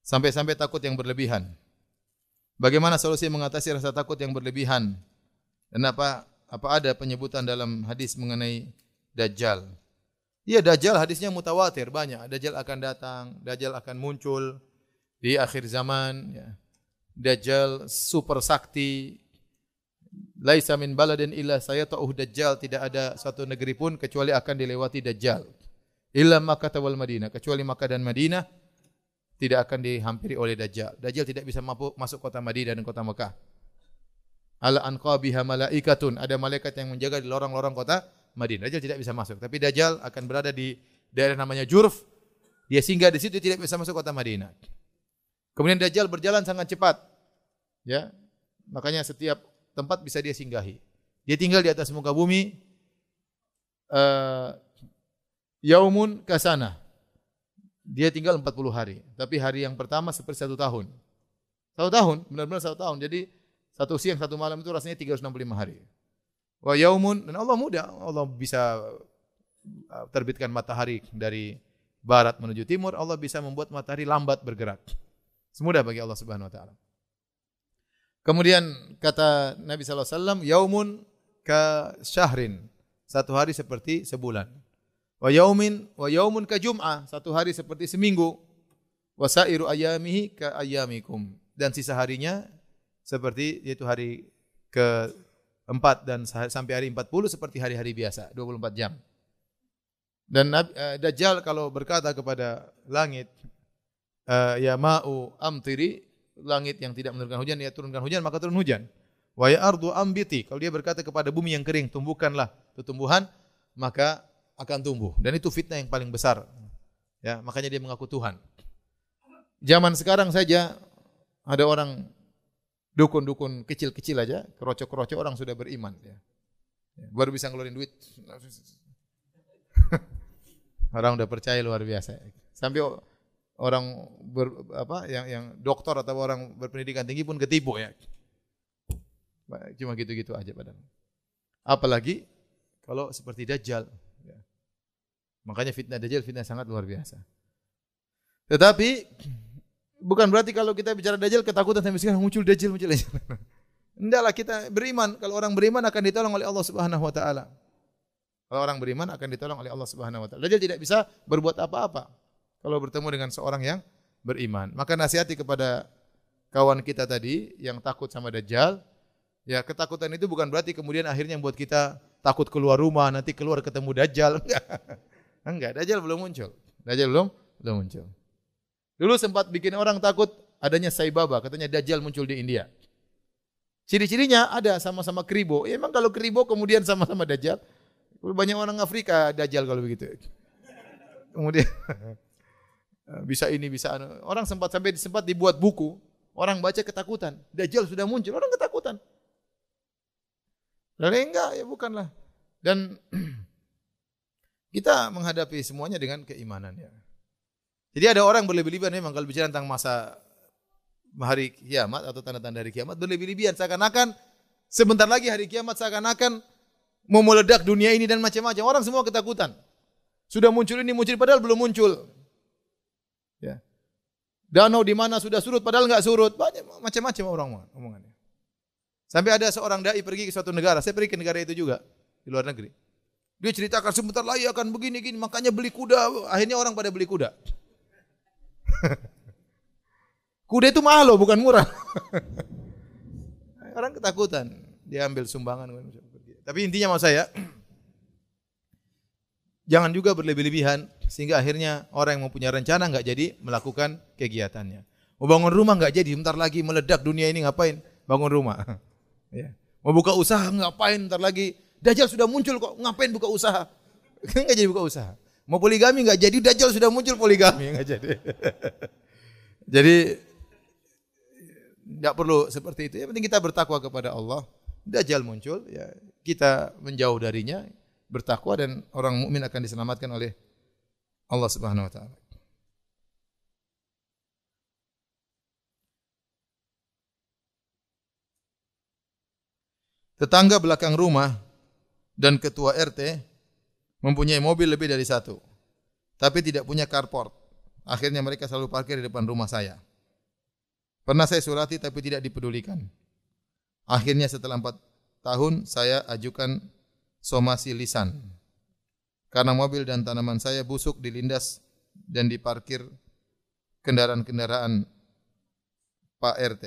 Sampai-sampai takut yang berlebihan. Bagaimana solusi mengatasi rasa takut yang berlebihan? Dan apa apa ada penyebutan dalam hadis mengenai Dajjal? Iya Dajjal hadisnya mutawatir banyak. Dajjal akan datang, Dajjal akan muncul di akhir zaman. Ya. Dajjal super sakti. Laisa min baladin illa sayata'uh Dajjal. Tidak ada satu negeri pun kecuali akan dilewati Dajjal illa Makkah wal Madinah kecuali Makkah dan Madinah tidak akan dihampiri oleh Dajjal. Dajjal tidak bisa mampu masuk kota Madinah dan kota Mekah. Ala anqabiha malaikatun. Ada malaikat yang menjaga di lorong-lorong kota Madinah. Dajjal tidak bisa masuk. Tapi Dajjal akan berada di daerah namanya Jurf. Dia singgah di situ tidak bisa masuk kota Madinah. Kemudian Dajjal berjalan sangat cepat. Ya. Makanya setiap tempat bisa dia singgahi. Dia tinggal di atas muka bumi. Uh, Yaumun kasana. Dia tinggal 40 hari. Tapi hari yang pertama seperti satu tahun. Satu tahun, benar-benar satu tahun. Jadi satu siang, satu malam itu rasanya 365 hari. Wa yaumun, dan Allah mudah. Allah bisa uh, terbitkan matahari dari barat menuju timur. Allah bisa membuat matahari lambat bergerak. Semudah bagi Allah Subhanahu wa taala. Kemudian kata Nabi sallallahu alaihi wasallam, "Yaumun ka syahrin." Satu hari seperti sebulan. Wa yaumin wa yaumun ka jum'ah, satu hari seperti seminggu. Wa sairu ayamihi ka ayamikum. Dan sisa harinya seperti yaitu hari ke empat dan sampai hari 40 seperti hari-hari biasa, 24 jam. Dan uh, Dajjal kalau berkata kepada langit, uh, ya ma'u amtiri, langit yang tidak menurunkan hujan, ya turunkan hujan, maka turun hujan. Wa ya ardu ambiti, kalau dia berkata kepada bumi yang kering, tumbuhkanlah tumbuhan, maka akan tumbuh dan itu fitnah yang paling besar. Ya, makanya dia mengaku Tuhan. Zaman sekarang saja ada orang dukun-dukun kecil-kecil aja, kerocok-kerocok orang sudah beriman. Ya. Ya, baru bisa ngeluarin duit. orang udah percaya luar biasa. Sampai orang ber, apa yang yang dokter atau orang berpendidikan tinggi pun ketipu ya. Cuma gitu-gitu aja padahal. Apalagi kalau seperti Dajjal. Ya. Makanya fitnah Dajjal fitnah sangat luar biasa. Tetapi bukan berarti kalau kita bicara Dajjal ketakutan sampai sekarang muncul Dajjal muncul Dajjal. Hendaklah kita beriman. Kalau orang beriman akan ditolong oleh Allah Subhanahu wa taala. Kalau orang beriman akan ditolong oleh Allah Subhanahu wa taala. Dajjal tidak bisa berbuat apa-apa kalau bertemu dengan seorang yang beriman. Maka nasihati kepada kawan kita tadi yang takut sama Dajjal, ya ketakutan itu bukan berarti kemudian akhirnya membuat kita takut keluar rumah, nanti keluar ketemu Dajjal. Enggak, Dajjal belum muncul. Dajjal belum belum muncul. Dulu sempat bikin orang takut adanya Sai Baba, katanya Dajjal muncul di India. Ciri-cirinya ada sama-sama keribo. Ya, emang kalau keribo kemudian sama-sama dajjal. Banyak orang Afrika dajjal kalau begitu. Kemudian bisa ini bisa anu. Orang sempat sampai sempat dibuat buku. Orang baca ketakutan. Dajjal sudah muncul, orang ketakutan. Dan enggak, ya bukanlah. Dan kita menghadapi semuanya dengan keimanan ya. Jadi ada orang berlebih-lebihan memang kalau bicara tentang masa hari kiamat atau tanda-tanda hari kiamat berlebih-lebihan seakan-akan sebentar lagi hari kiamat seakan-akan mau meledak dunia ini dan macam-macam. Orang semua ketakutan. Sudah muncul ini muncul padahal belum muncul. Ya. Danau di mana sudah surut padahal nggak surut. Banyak macam-macam orang omongannya. Sampai ada seorang dai pergi ke suatu negara. Saya pergi ke negara itu juga di luar negeri. Dia ceritakan sebentar lagi akan begini gini, makanya beli kuda. Akhirnya orang pada beli kuda. Kuda itu mahal loh, bukan murah. Orang ketakutan, dia ambil sumbangan. Tapi intinya mau saya, jangan juga berlebih-lebihan sehingga akhirnya orang yang mempunyai rencana nggak jadi melakukan kegiatannya. Mau bangun rumah nggak jadi, bentar lagi meledak dunia ini ngapain? Bangun rumah. ya. Mau buka usaha ngapain? Bentar lagi Dajjal sudah muncul kok, ngapain buka usaha? Nggak jadi buka usaha. Mau poligami nggak jadi, Dajjal sudah muncul poligami nggak jadi. jadi tidak perlu seperti itu. Yang penting kita bertakwa kepada Allah. Dajjal muncul, ya kita menjauh darinya, bertakwa dan orang mukmin akan diselamatkan oleh Allah Subhanahu wa taala. Tetangga belakang rumah dan ketua RT mempunyai mobil lebih dari satu, tapi tidak punya carport. Akhirnya mereka selalu parkir di depan rumah saya. Pernah saya surati tapi tidak dipedulikan. Akhirnya setelah empat tahun saya ajukan somasi lisan. Karena mobil dan tanaman saya busuk dilindas dan diparkir kendaraan-kendaraan Pak RT.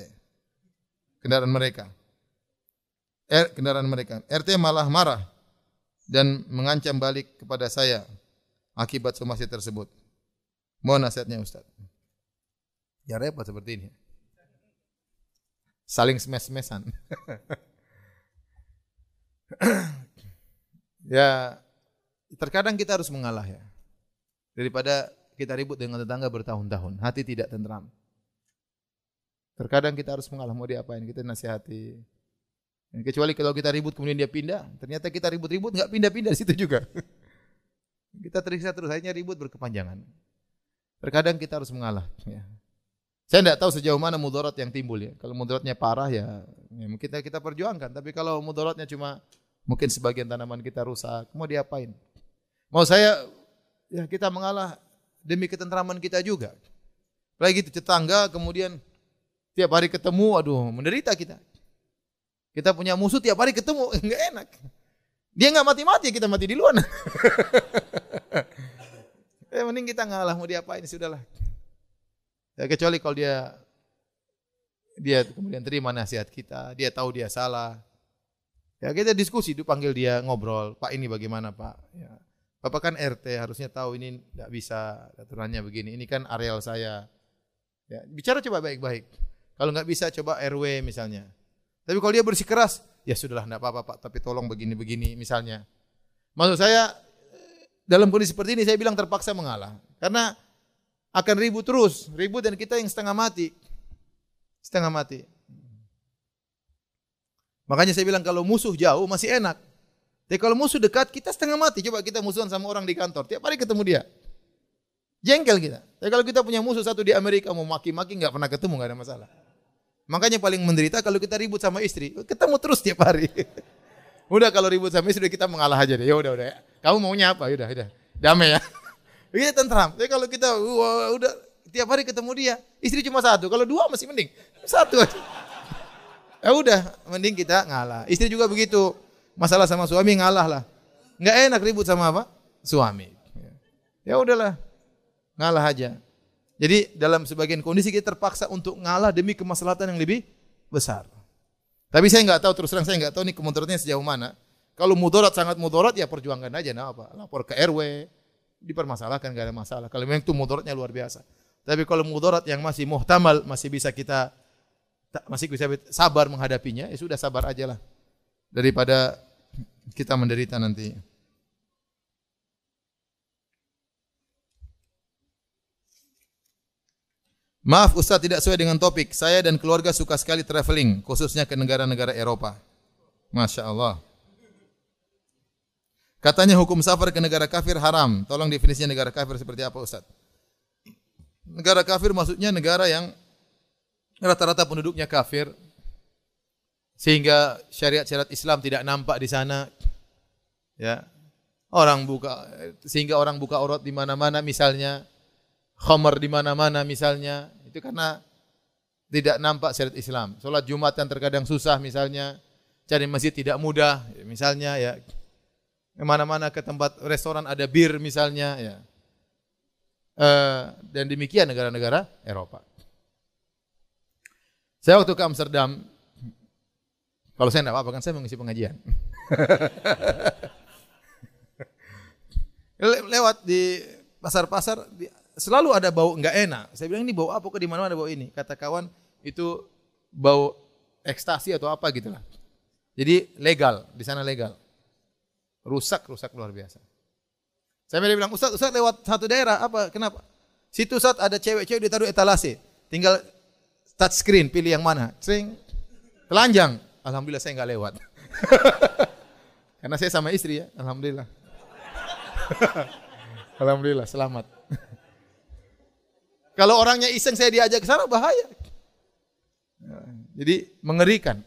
Kendaraan mereka. R, kendaraan mereka. RT malah marah dan mengancam balik kepada saya akibat somasi tersebut. Mohon nasihatnya Ustaz. Ya repot seperti ini saling smes-smesan. ya, terkadang kita harus mengalah ya. Daripada kita ribut dengan tetangga bertahun-tahun, hati tidak tentram. Terkadang kita harus mengalah, mau diapain, kita nasihati. Kecuali kalau kita ribut kemudian dia pindah, ternyata kita ribut-ribut nggak pindah-pindah situ juga. kita teriksa terus, akhirnya ribut berkepanjangan. Terkadang kita harus mengalah. Ya. Saya tidak tahu sejauh mana mudarat yang timbul ya. Kalau mudaratnya parah ya, ya mungkin kita, kita perjuangkan. Tapi kalau mudaratnya cuma mungkin sebagian tanaman kita rusak, mau diapain? Mau saya ya kita mengalah demi ketentraman kita juga. Lagi itu tetangga kemudian tiap hari ketemu, aduh menderita kita. Kita punya musuh tiap hari ketemu, enggak enak. Dia enggak mati-mati, kita mati di luar. eh mending kita ngalah mau diapain sudahlah. Ya, kecuali kalau dia dia kemudian terima nasihat kita, dia tahu dia salah. Ya kita diskusi, itu panggil dia ngobrol, Pak ini bagaimana Pak? Ya. Bapak kan RT harusnya tahu ini tidak bisa aturannya begini. Ini kan areal saya. Ya, bicara coba baik-baik. Kalau nggak bisa coba RW misalnya. Tapi kalau dia bersikeras, ya sudahlah tidak apa-apa Pak, tapi tolong begini-begini misalnya. Maksud saya dalam kondisi seperti ini saya bilang terpaksa mengalah. Karena akan ribut terus, ribut dan kita yang setengah mati. Setengah mati. Makanya saya bilang kalau musuh jauh masih enak. Tapi kalau musuh dekat kita setengah mati. Coba kita musuhan sama orang di kantor, tiap hari ketemu dia. Jengkel kita. Tapi kalau kita punya musuh satu di Amerika mau maki-maki nggak pernah ketemu nggak ada masalah. Makanya paling menderita kalau kita ribut sama istri, ketemu terus tiap hari. udah kalau ribut sama istri kita mengalah aja deh. Ya udah udah. Kamu maunya apa? Udah udah. Damai ya. Iya tentram. Tapi kalau kita wah, udah tiap hari ketemu dia, istri cuma satu. Kalau dua masih mending. Satu aja. Ya udah, mending kita ngalah. Istri juga begitu. Masalah sama suami ngalah lah. Enggak enak ribut sama apa? Suami. Ya udahlah. Ngalah aja. Jadi dalam sebagian kondisi kita terpaksa untuk ngalah demi kemaslahatan yang lebih besar. Tapi saya nggak tahu terus terang saya nggak tahu nih kemudaratnya sejauh mana. Kalau mudarat sangat mudarat ya perjuangkan aja nah apa? Lapor ke RW, dipermasalahkan gak ada masalah. Kalau memang itu mudaratnya luar biasa. Tapi kalau mudarat yang masih muhtamal, masih bisa kita masih bisa sabar menghadapinya, ya sudah sabar aja lah. Daripada kita menderita nanti. Maaf Ustaz tidak sesuai dengan topik. Saya dan keluarga suka sekali traveling, khususnya ke negara-negara Eropa. Masya Allah. Katanya hukum safar ke negara kafir haram. Tolong definisinya negara kafir seperti apa Ustaz? Negara kafir maksudnya negara yang rata-rata penduduknya kafir. Sehingga syariat-syariat Islam tidak nampak di sana. Ya. Orang buka sehingga orang buka aurat di mana-mana misalnya, khamar di mana-mana misalnya, itu karena tidak nampak syariat Islam. Salat Jumat yang terkadang susah misalnya, cari masjid tidak mudah misalnya ya. Mana-mana ke tempat restoran ada bir misalnya ya. Uh, dan demikian negara-negara Eropa. Saya waktu ke Amsterdam, kalau saya tidak apa-apa kan saya mengisi pengajian. Lewat di pasar-pasar selalu ada bau nggak enak. Saya bilang ini bau apa kok di mana ada bau ini? Kata kawan itu bau ekstasi atau apa gitu lah. Jadi legal, di sana legal. Rusak, rusak luar biasa. Saya bilang, Ustaz, Ustaz lewat satu daerah, apa, kenapa? Situ Ustaz ada cewek-cewek ditaruh etalase. Tinggal touch screen, pilih yang mana. Sering, telanjang. Alhamdulillah saya nggak lewat. Karena saya sama istri ya, Alhamdulillah. Alhamdulillah, selamat. Kalau orangnya iseng saya diajak ke sana bahaya. Jadi mengerikan.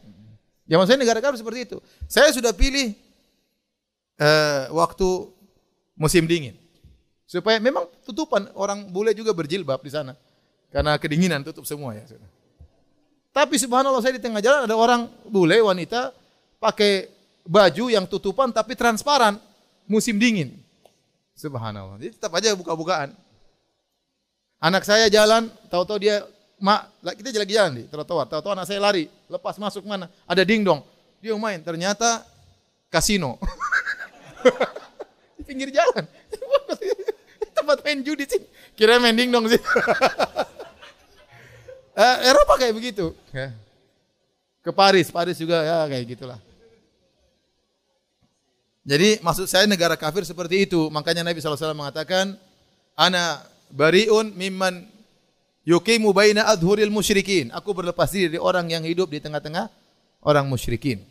Zaman saya negara kafir seperti itu. Saya sudah pilih uh, waktu musim dingin. Supaya memang tutupan orang bule juga berjilbab di sana. Karena kedinginan tutup semua ya. Tapi subhanallah saya di tengah jalan ada orang bule wanita pakai baju yang tutupan tapi transparan musim dingin. Subhanallah. Jadi tetap aja buka-bukaan. Anak saya jalan, tahu-tahu dia mak kita lagi jalan di trotoar, tahu-tahu anak saya lari, lepas masuk mana? Ada dingdong. Dia main, ternyata kasino. di pinggir jalan. Tempat main judi sih. Kira main dingdong sih. uh, Eropa kayak begitu. Ya. Ke Paris, Paris juga ya kayak gitulah. Jadi maksud saya negara kafir seperti itu. Makanya Nabi SAW mengatakan, Ana bariun mimman yukimu baina adhuril musyrikin. Aku berlepas diri dari orang yang hidup di tengah-tengah orang musyrikin.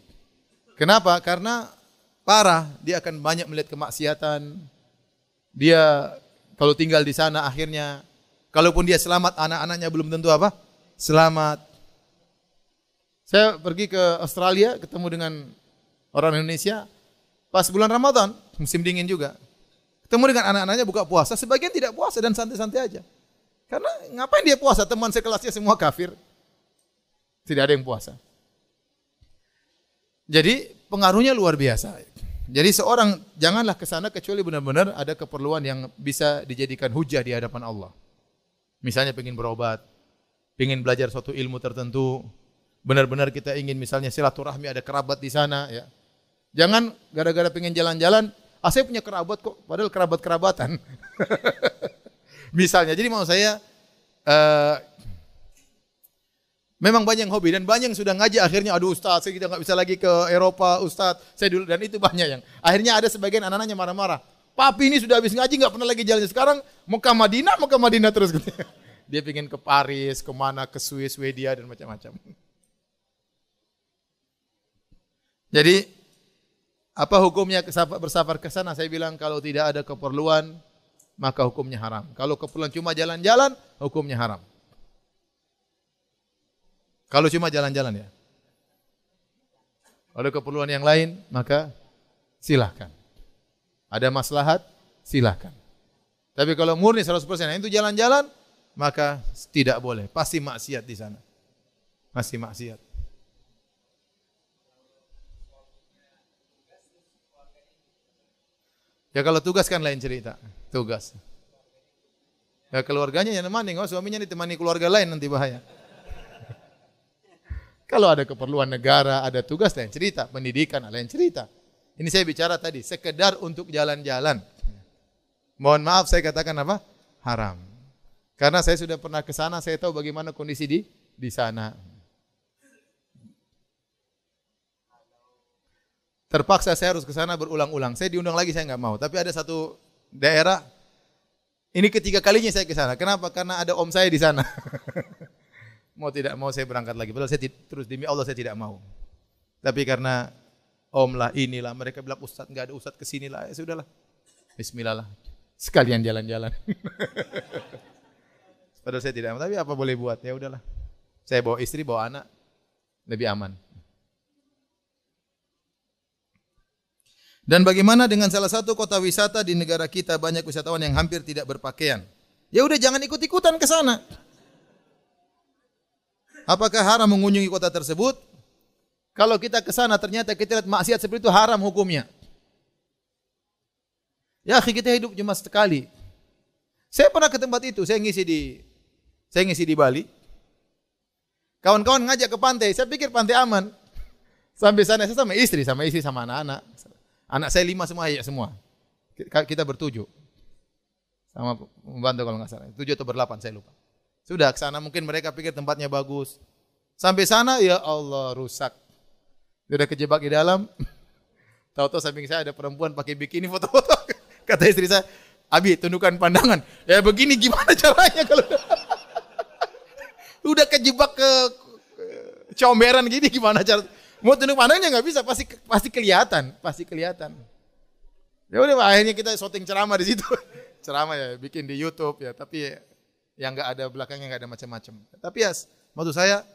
Kenapa? Karena parah, dia akan banyak melihat kemaksiatan. Dia kalau tinggal di sana akhirnya kalaupun dia selamat anak-anaknya belum tentu apa? Selamat. Saya pergi ke Australia ketemu dengan orang Indonesia pas bulan Ramadan, musim dingin juga. Ketemu dengan anak-anaknya buka puasa, sebagian tidak puasa dan santai-santai aja. Karena ngapain dia puasa? Teman sekelasnya semua kafir. Tidak ada yang puasa. Jadi pengaruhnya luar biasa. Jadi seorang janganlah ke sana kecuali benar-benar ada keperluan yang bisa dijadikan hujah di hadapan Allah. Misalnya pengen berobat, pengen belajar suatu ilmu tertentu, benar-benar kita ingin misalnya silaturahmi ada kerabat di sana ya. Jangan gara-gara pengen jalan-jalan Ah saya punya kerabat kok, padahal kerabat-kerabatan. Misalnya, jadi mau saya uh, memang banyak yang hobi dan banyak yang sudah ngaji akhirnya aduh Ustaz saya kita nggak bisa lagi ke Eropa Ustaz. Saya dulu dan itu banyak yang akhirnya ada sebagian anak-anaknya marah-marah. Papi ini sudah habis ngaji nggak pernah lagi jalan sekarang mau ke Madinah mau ke Madinah terus. Dia pengen ke Paris ke mana ke Swiss Swedia dan macam-macam. Jadi apa hukumnya bersafar ke sana? Saya bilang kalau tidak ada keperluan maka hukumnya haram. Kalau keperluan cuma jalan-jalan, hukumnya haram. Kalau cuma jalan-jalan ya. Kalau keperluan yang lain, maka silahkan. Ada maslahat, silahkan. Tapi kalau murni 100% itu jalan-jalan, maka tidak boleh. Pasti maksiat di sana. Masih maksiat. Ya kalau tugas kan lain cerita. Tugas. Ya keluarganya yang nemani, oh suaminya ditemani keluarga lain nanti bahaya. Kalau ada keperluan negara, ada tugas lain cerita, pendidikan lain cerita. Ini saya bicara tadi, sekedar untuk jalan-jalan. Mohon maaf saya katakan apa? Haram. Karena saya sudah pernah ke sana, saya tahu bagaimana kondisi di di sana. Terpaksa saya harus ke sana berulang-ulang. Saya diundang lagi saya nggak mau. Tapi ada satu daerah ini ketiga kalinya saya ke sana. Kenapa? Karena ada om saya di sana. mau tidak mau saya berangkat lagi. Padahal saya terus demi Allah saya tidak mau. Tapi karena om lah inilah mereka bilang ustad nggak ada ustad ke sini lah ya sudahlah. Bismillah lah. Sekalian jalan-jalan. Padahal saya tidak mau. Tapi apa boleh buat? Ya udahlah. Saya bawa istri, bawa anak. Lebih aman. Dan bagaimana dengan salah satu kota wisata di negara kita banyak wisatawan yang hampir tidak berpakaian? Ya udah jangan ikut-ikutan ke sana. Apakah haram mengunjungi kota tersebut? Kalau kita ke sana ternyata kita lihat maksiat seperti itu haram hukumnya. Ya, kita hidup cuma sekali. Saya pernah ke tempat itu, saya ngisi di saya ngisi di Bali. Kawan-kawan ngajak ke pantai, saya pikir pantai aman. Sampai sana saya sama istri, sama istri, sama anak-anak. Anak saya lima semua, ya semua. Kita bertujuh. Sama membantu kalau nggak salah. Tujuh atau berlapan, saya lupa. Sudah ke sana mungkin mereka pikir tempatnya bagus. Sampai sana, ya Allah rusak. Sudah kejebak di dalam. Tahu-tahu samping saya ada perempuan pakai bikini foto-foto. Kata istri saya, Abi, tundukkan pandangan. Ya begini gimana caranya kalau udah kejebak ke comberan gini gimana cara Mau tunduk pandangnya nggak bisa, pasti pasti kelihatan, pasti kelihatan. Ya udah akhirnya kita syuting ceramah di situ. ceramah ya, bikin di YouTube ya, tapi yang nggak ada belakangnya nggak ada macam-macam. Tapi ya, maksud saya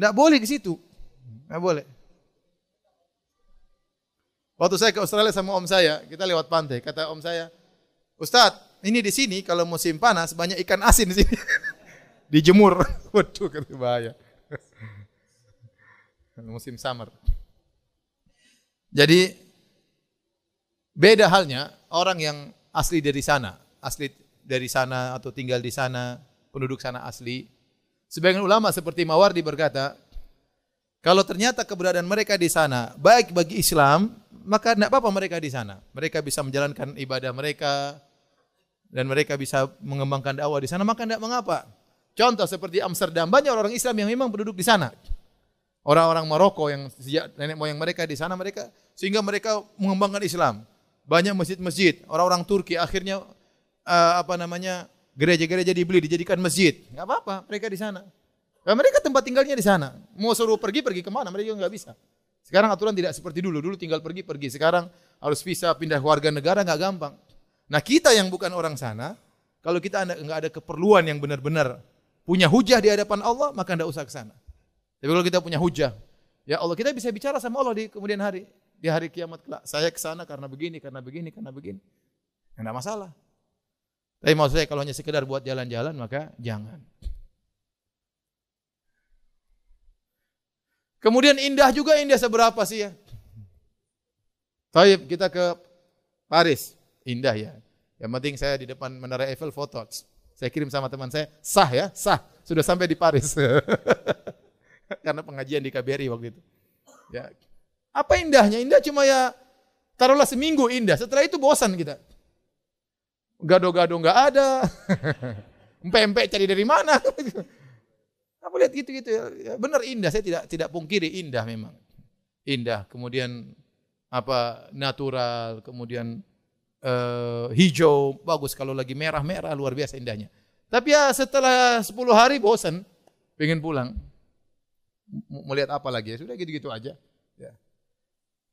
nggak boleh di situ, nggak boleh. Waktu saya ke Australia sama om saya, kita lewat pantai. Kata om saya, Ustadz, ini di sini kalau musim panas banyak ikan asin di sini. Dijemur. Waduh, kata bahaya musim summer. Jadi beda halnya orang yang asli dari sana, asli dari sana atau tinggal di sana, penduduk sana asli. Sebagian ulama seperti Mawardi berkata, kalau ternyata keberadaan mereka di sana baik bagi Islam, maka tidak apa-apa mereka di sana. Mereka bisa menjalankan ibadah mereka dan mereka bisa mengembangkan dakwah di sana, maka tidak mengapa. Contoh seperti Amsterdam, banyak orang Islam yang memang penduduk di sana. Orang-orang Maroko yang sejak nenek moyang mereka di sana mereka sehingga mereka mengembangkan Islam. Banyak masjid-masjid. Orang-orang Turki akhirnya uh, apa namanya gereja-gereja dibeli dijadikan masjid. Enggak apa-apa, mereka di sana. Nah, mereka tempat tinggalnya di sana. Mau suruh pergi pergi ke mana? Mereka juga nggak bisa. Sekarang aturan tidak seperti dulu. Dulu tinggal pergi pergi. Sekarang harus bisa pindah warga negara nggak gampang. Nah kita yang bukan orang sana, kalau kita nggak ada keperluan yang benar-benar punya hujah di hadapan Allah, maka tidak usah ke sana. Tapi kalau kita punya hujah, ya Allah kita bisa bicara sama Allah di kemudian hari, di hari kiamat kelak. Saya ke sana karena begini, karena begini, karena begini. Enggak masalah. Tapi maksud saya kalau hanya sekedar buat jalan-jalan maka jangan. Kemudian indah juga indah seberapa sih ya? Taib kita ke Paris, indah ya. Yang penting saya di depan Menara Eiffel foto. Saya kirim sama teman saya, sah ya, sah. Sudah sampai di Paris. karena pengajian di KBRI waktu itu. Ya. Apa indahnya? Indah cuma ya taruhlah seminggu indah. Setelah itu bosan kita. Gado-gado nggak ada. Empe-empe cari dari mana? Aku lihat gitu-gitu ya. ya. Benar indah, saya tidak tidak pungkiri indah memang. Indah, kemudian apa natural, kemudian uh, hijau, bagus kalau lagi merah-merah luar biasa indahnya. Tapi ya setelah 10 hari bosan, pengen pulang melihat apa lagi ya sudah gitu-gitu aja ya.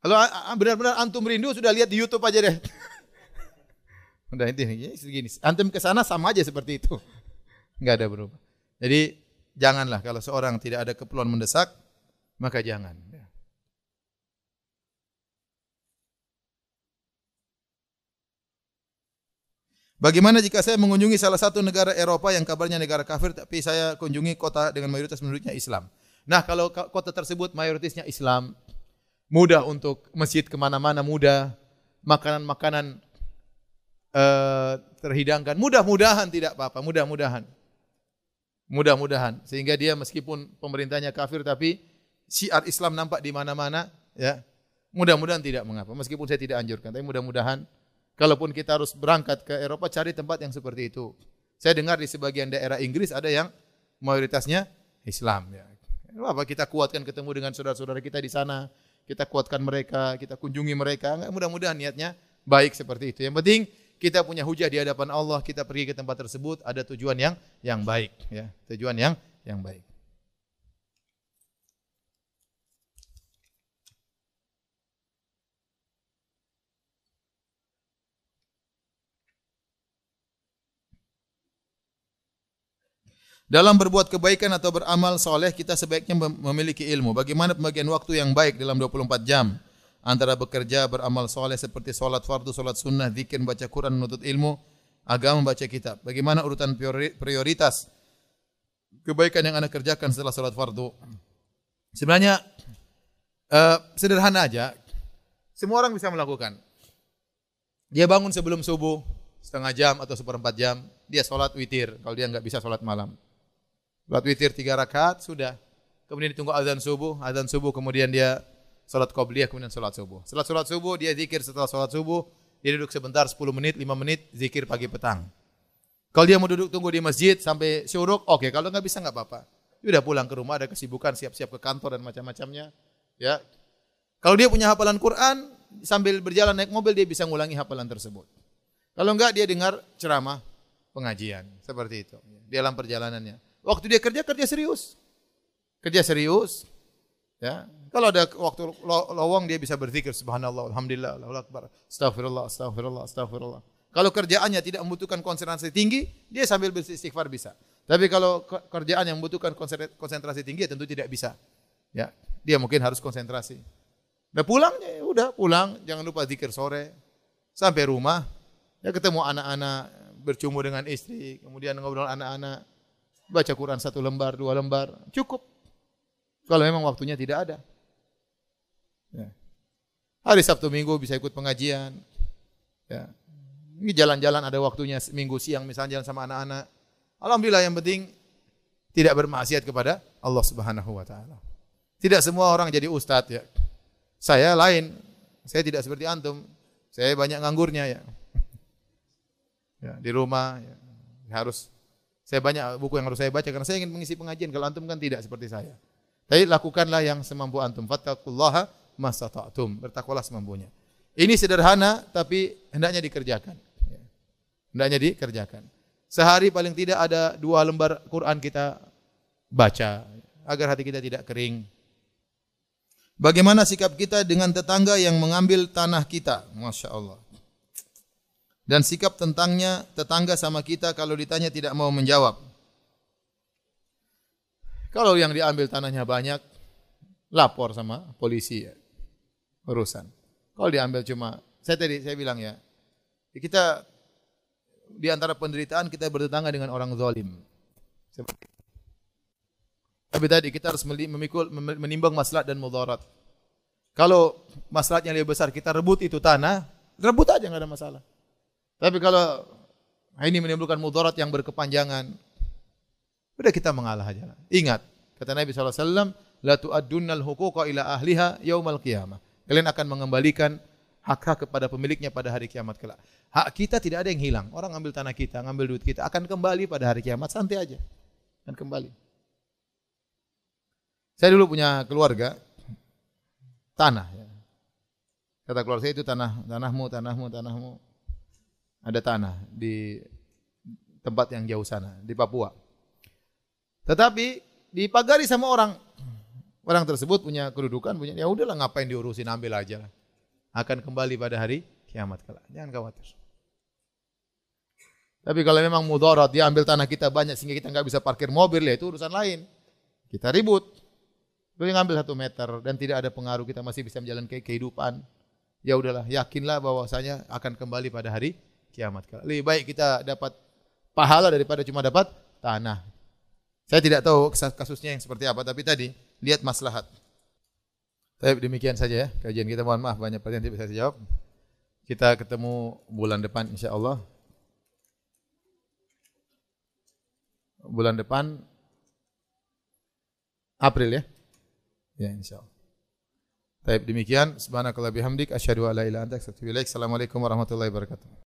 Kalau benar-benar antum rindu sudah lihat di YouTube aja deh. Udah intinya segini. Antum ke sana sama aja seperti itu. Enggak ada berubah. Jadi janganlah kalau seorang tidak ada keperluan mendesak, maka jangan. Bagaimana jika saya mengunjungi salah satu negara Eropa yang kabarnya negara kafir tapi saya kunjungi kota dengan mayoritas penduduknya Islam? Nah, kalau kota tersebut mayoritasnya Islam, mudah untuk masjid ke mana-mana mudah, makanan-makanan uh, terhidangkan, mudah-mudahan tidak apa-apa, mudah-mudahan. Mudah-mudahan sehingga dia meskipun pemerintahnya kafir tapi syiar Islam nampak di mana-mana, ya. Mudah-mudahan tidak mengapa, meskipun saya tidak anjurkan, tapi mudah-mudahan Kalaupun kita harus berangkat ke Eropa, cari tempat yang seperti itu. Saya dengar di sebagian daerah Inggris ada yang mayoritasnya Islam. Ya. Apa kita kuatkan ketemu dengan saudara-saudara kita di sana, kita kuatkan mereka, kita kunjungi mereka. Mudah-mudahan niatnya baik seperti itu. Yang penting kita punya hujah di hadapan Allah, kita pergi ke tempat tersebut ada tujuan yang yang baik, ya, tujuan yang yang baik. Dalam berbuat kebaikan atau beramal soleh, kita sebaiknya memiliki ilmu. Bagaimana pembagian waktu yang baik dalam 24 jam? Antara bekerja, beramal soleh seperti solat fardu, solat sunnah, zikir, baca Quran, menuntut ilmu, agama, baca kitab. Bagaimana urutan prioritas kebaikan yang anda kerjakan setelah solat fardu? Sebenarnya uh, sederhana aja. Semua orang bisa melakukan. Dia bangun sebelum subuh, setengah jam atau seperempat jam, dia solat witir kalau dia nggak bisa solat malam. Salat witir tiga rakaat sudah. Kemudian ditunggu azan subuh, azan subuh kemudian dia salat qabliyah kemudian salat subuh. Setelah salat subuh dia zikir setelah salat subuh, dia duduk sebentar 10 menit, 5 menit zikir pagi petang. Kalau dia mau duduk tunggu di masjid sampai syuruk, oke. Okay. Kalau nggak bisa nggak apa-apa. Udah pulang ke rumah ada kesibukan siap-siap ke kantor dan macam-macamnya. Ya. Kalau dia punya hafalan Quran, sambil berjalan naik mobil dia bisa ngulangi hafalan tersebut. Kalau enggak dia dengar ceramah pengajian seperti itu di dalam perjalanannya. Waktu dia kerja kerja serius. Kerja serius. Ya. Kalau ada waktu lowong dia bisa berzikir subhanallah, alhamdulillah, Allahu akbar, astagfirullah, astagfirullah, astagfirullah. Kalau kerjaannya tidak membutuhkan konsentrasi tinggi, dia sambil beristighfar bisa. Tapi kalau kerjaan yang membutuhkan konsentrasi tinggi, tentu tidak bisa. Ya, dia mungkin harus konsentrasi. Nah pulang, ya udah pulang, jangan lupa zikir sore, sampai rumah, ya ketemu anak-anak, bercumbu dengan istri, kemudian ngobrol anak-anak, Baca Quran satu lembar, dua lembar, cukup. Kalau memang waktunya tidak ada. Ya. Hari Sabtu Minggu bisa ikut pengajian. Ya. Ini jalan-jalan ada waktunya minggu siang misalnya jalan sama anak-anak. Alhamdulillah yang penting tidak bermaksiat kepada Allah Subhanahu wa taala. Tidak semua orang jadi ustadz ya. Saya lain. Saya tidak seperti antum. Saya banyak nganggurnya ya. ya di rumah ya. harus saya banyak buku yang harus saya baca karena saya ingin mengisi pengajian. Kalau antum kan tidak seperti saya. Tapi lakukanlah yang semampu antum. Fattaqullaha masata'tum. Bertakwalah semampunya. Ini sederhana tapi hendaknya dikerjakan. Hendaknya dikerjakan. Sehari paling tidak ada dua lembar Quran kita baca agar hati kita tidak kering. Bagaimana sikap kita dengan tetangga yang mengambil tanah kita? Masya Allah dan sikap tentangnya tetangga sama kita kalau ditanya tidak mau menjawab. Kalau yang diambil tanahnya banyak, lapor sama polisi ya. Urusan. Kalau diambil cuma, saya tadi saya bilang ya, kita di antara penderitaan kita bertetangga dengan orang zalim. Tapi tadi kita harus memikul menimbang maslahat dan mudarat. Kalau maslahatnya lebih besar kita rebut itu tanah, rebut aja nggak ada masalah. Tapi kalau ini menimbulkan mudarat yang berkepanjangan, sudah kita mengalah aja. Ingat, kata Nabi SAW, La tu'addunnal huquqa ila ahliha yaumal qiyamah. Kalian akan mengembalikan hak-hak kepada pemiliknya pada hari kiamat kelak. Hak kita tidak ada yang hilang. Orang ambil tanah kita, ngambil duit kita, akan kembali pada hari kiamat, santai aja. Akan kembali. Saya dulu punya keluarga, tanah. Ya. Kata keluarga saya itu tanah, tanahmu, tanahmu, tanahmu ada tanah di tempat yang jauh sana, di Papua. Tetapi dipagari sama orang. Orang tersebut punya kedudukan, punya ya udahlah ngapain diurusin, ambil aja lah. Akan kembali pada hari kiamat kelak. Jangan khawatir. Tapi kalau memang mudarat, dia ambil tanah kita banyak sehingga kita nggak bisa parkir mobil, ya itu urusan lain. Kita ribut. Lu yang ngambil satu meter dan tidak ada pengaruh, kita masih bisa menjalankan kehidupan. Ya udahlah, yakinlah bahwasanya akan kembali pada hari kiamat. kelak. Lebih baik kita dapat pahala daripada cuma dapat tanah. Saya tidak tahu kasusnya yang seperti apa, tapi tadi lihat maslahat. Tapi demikian saja ya kajian kita. Mohon maaf banyak pertanyaan tidak bisa saya jawab. Kita ketemu bulan depan insya Allah. Bulan depan April ya. Ya insya Allah. Baik demikian. Subhanakallah bihamdik. Asyhadu an la ilaha. Assalamualaikum warahmatullahi wabarakatuh.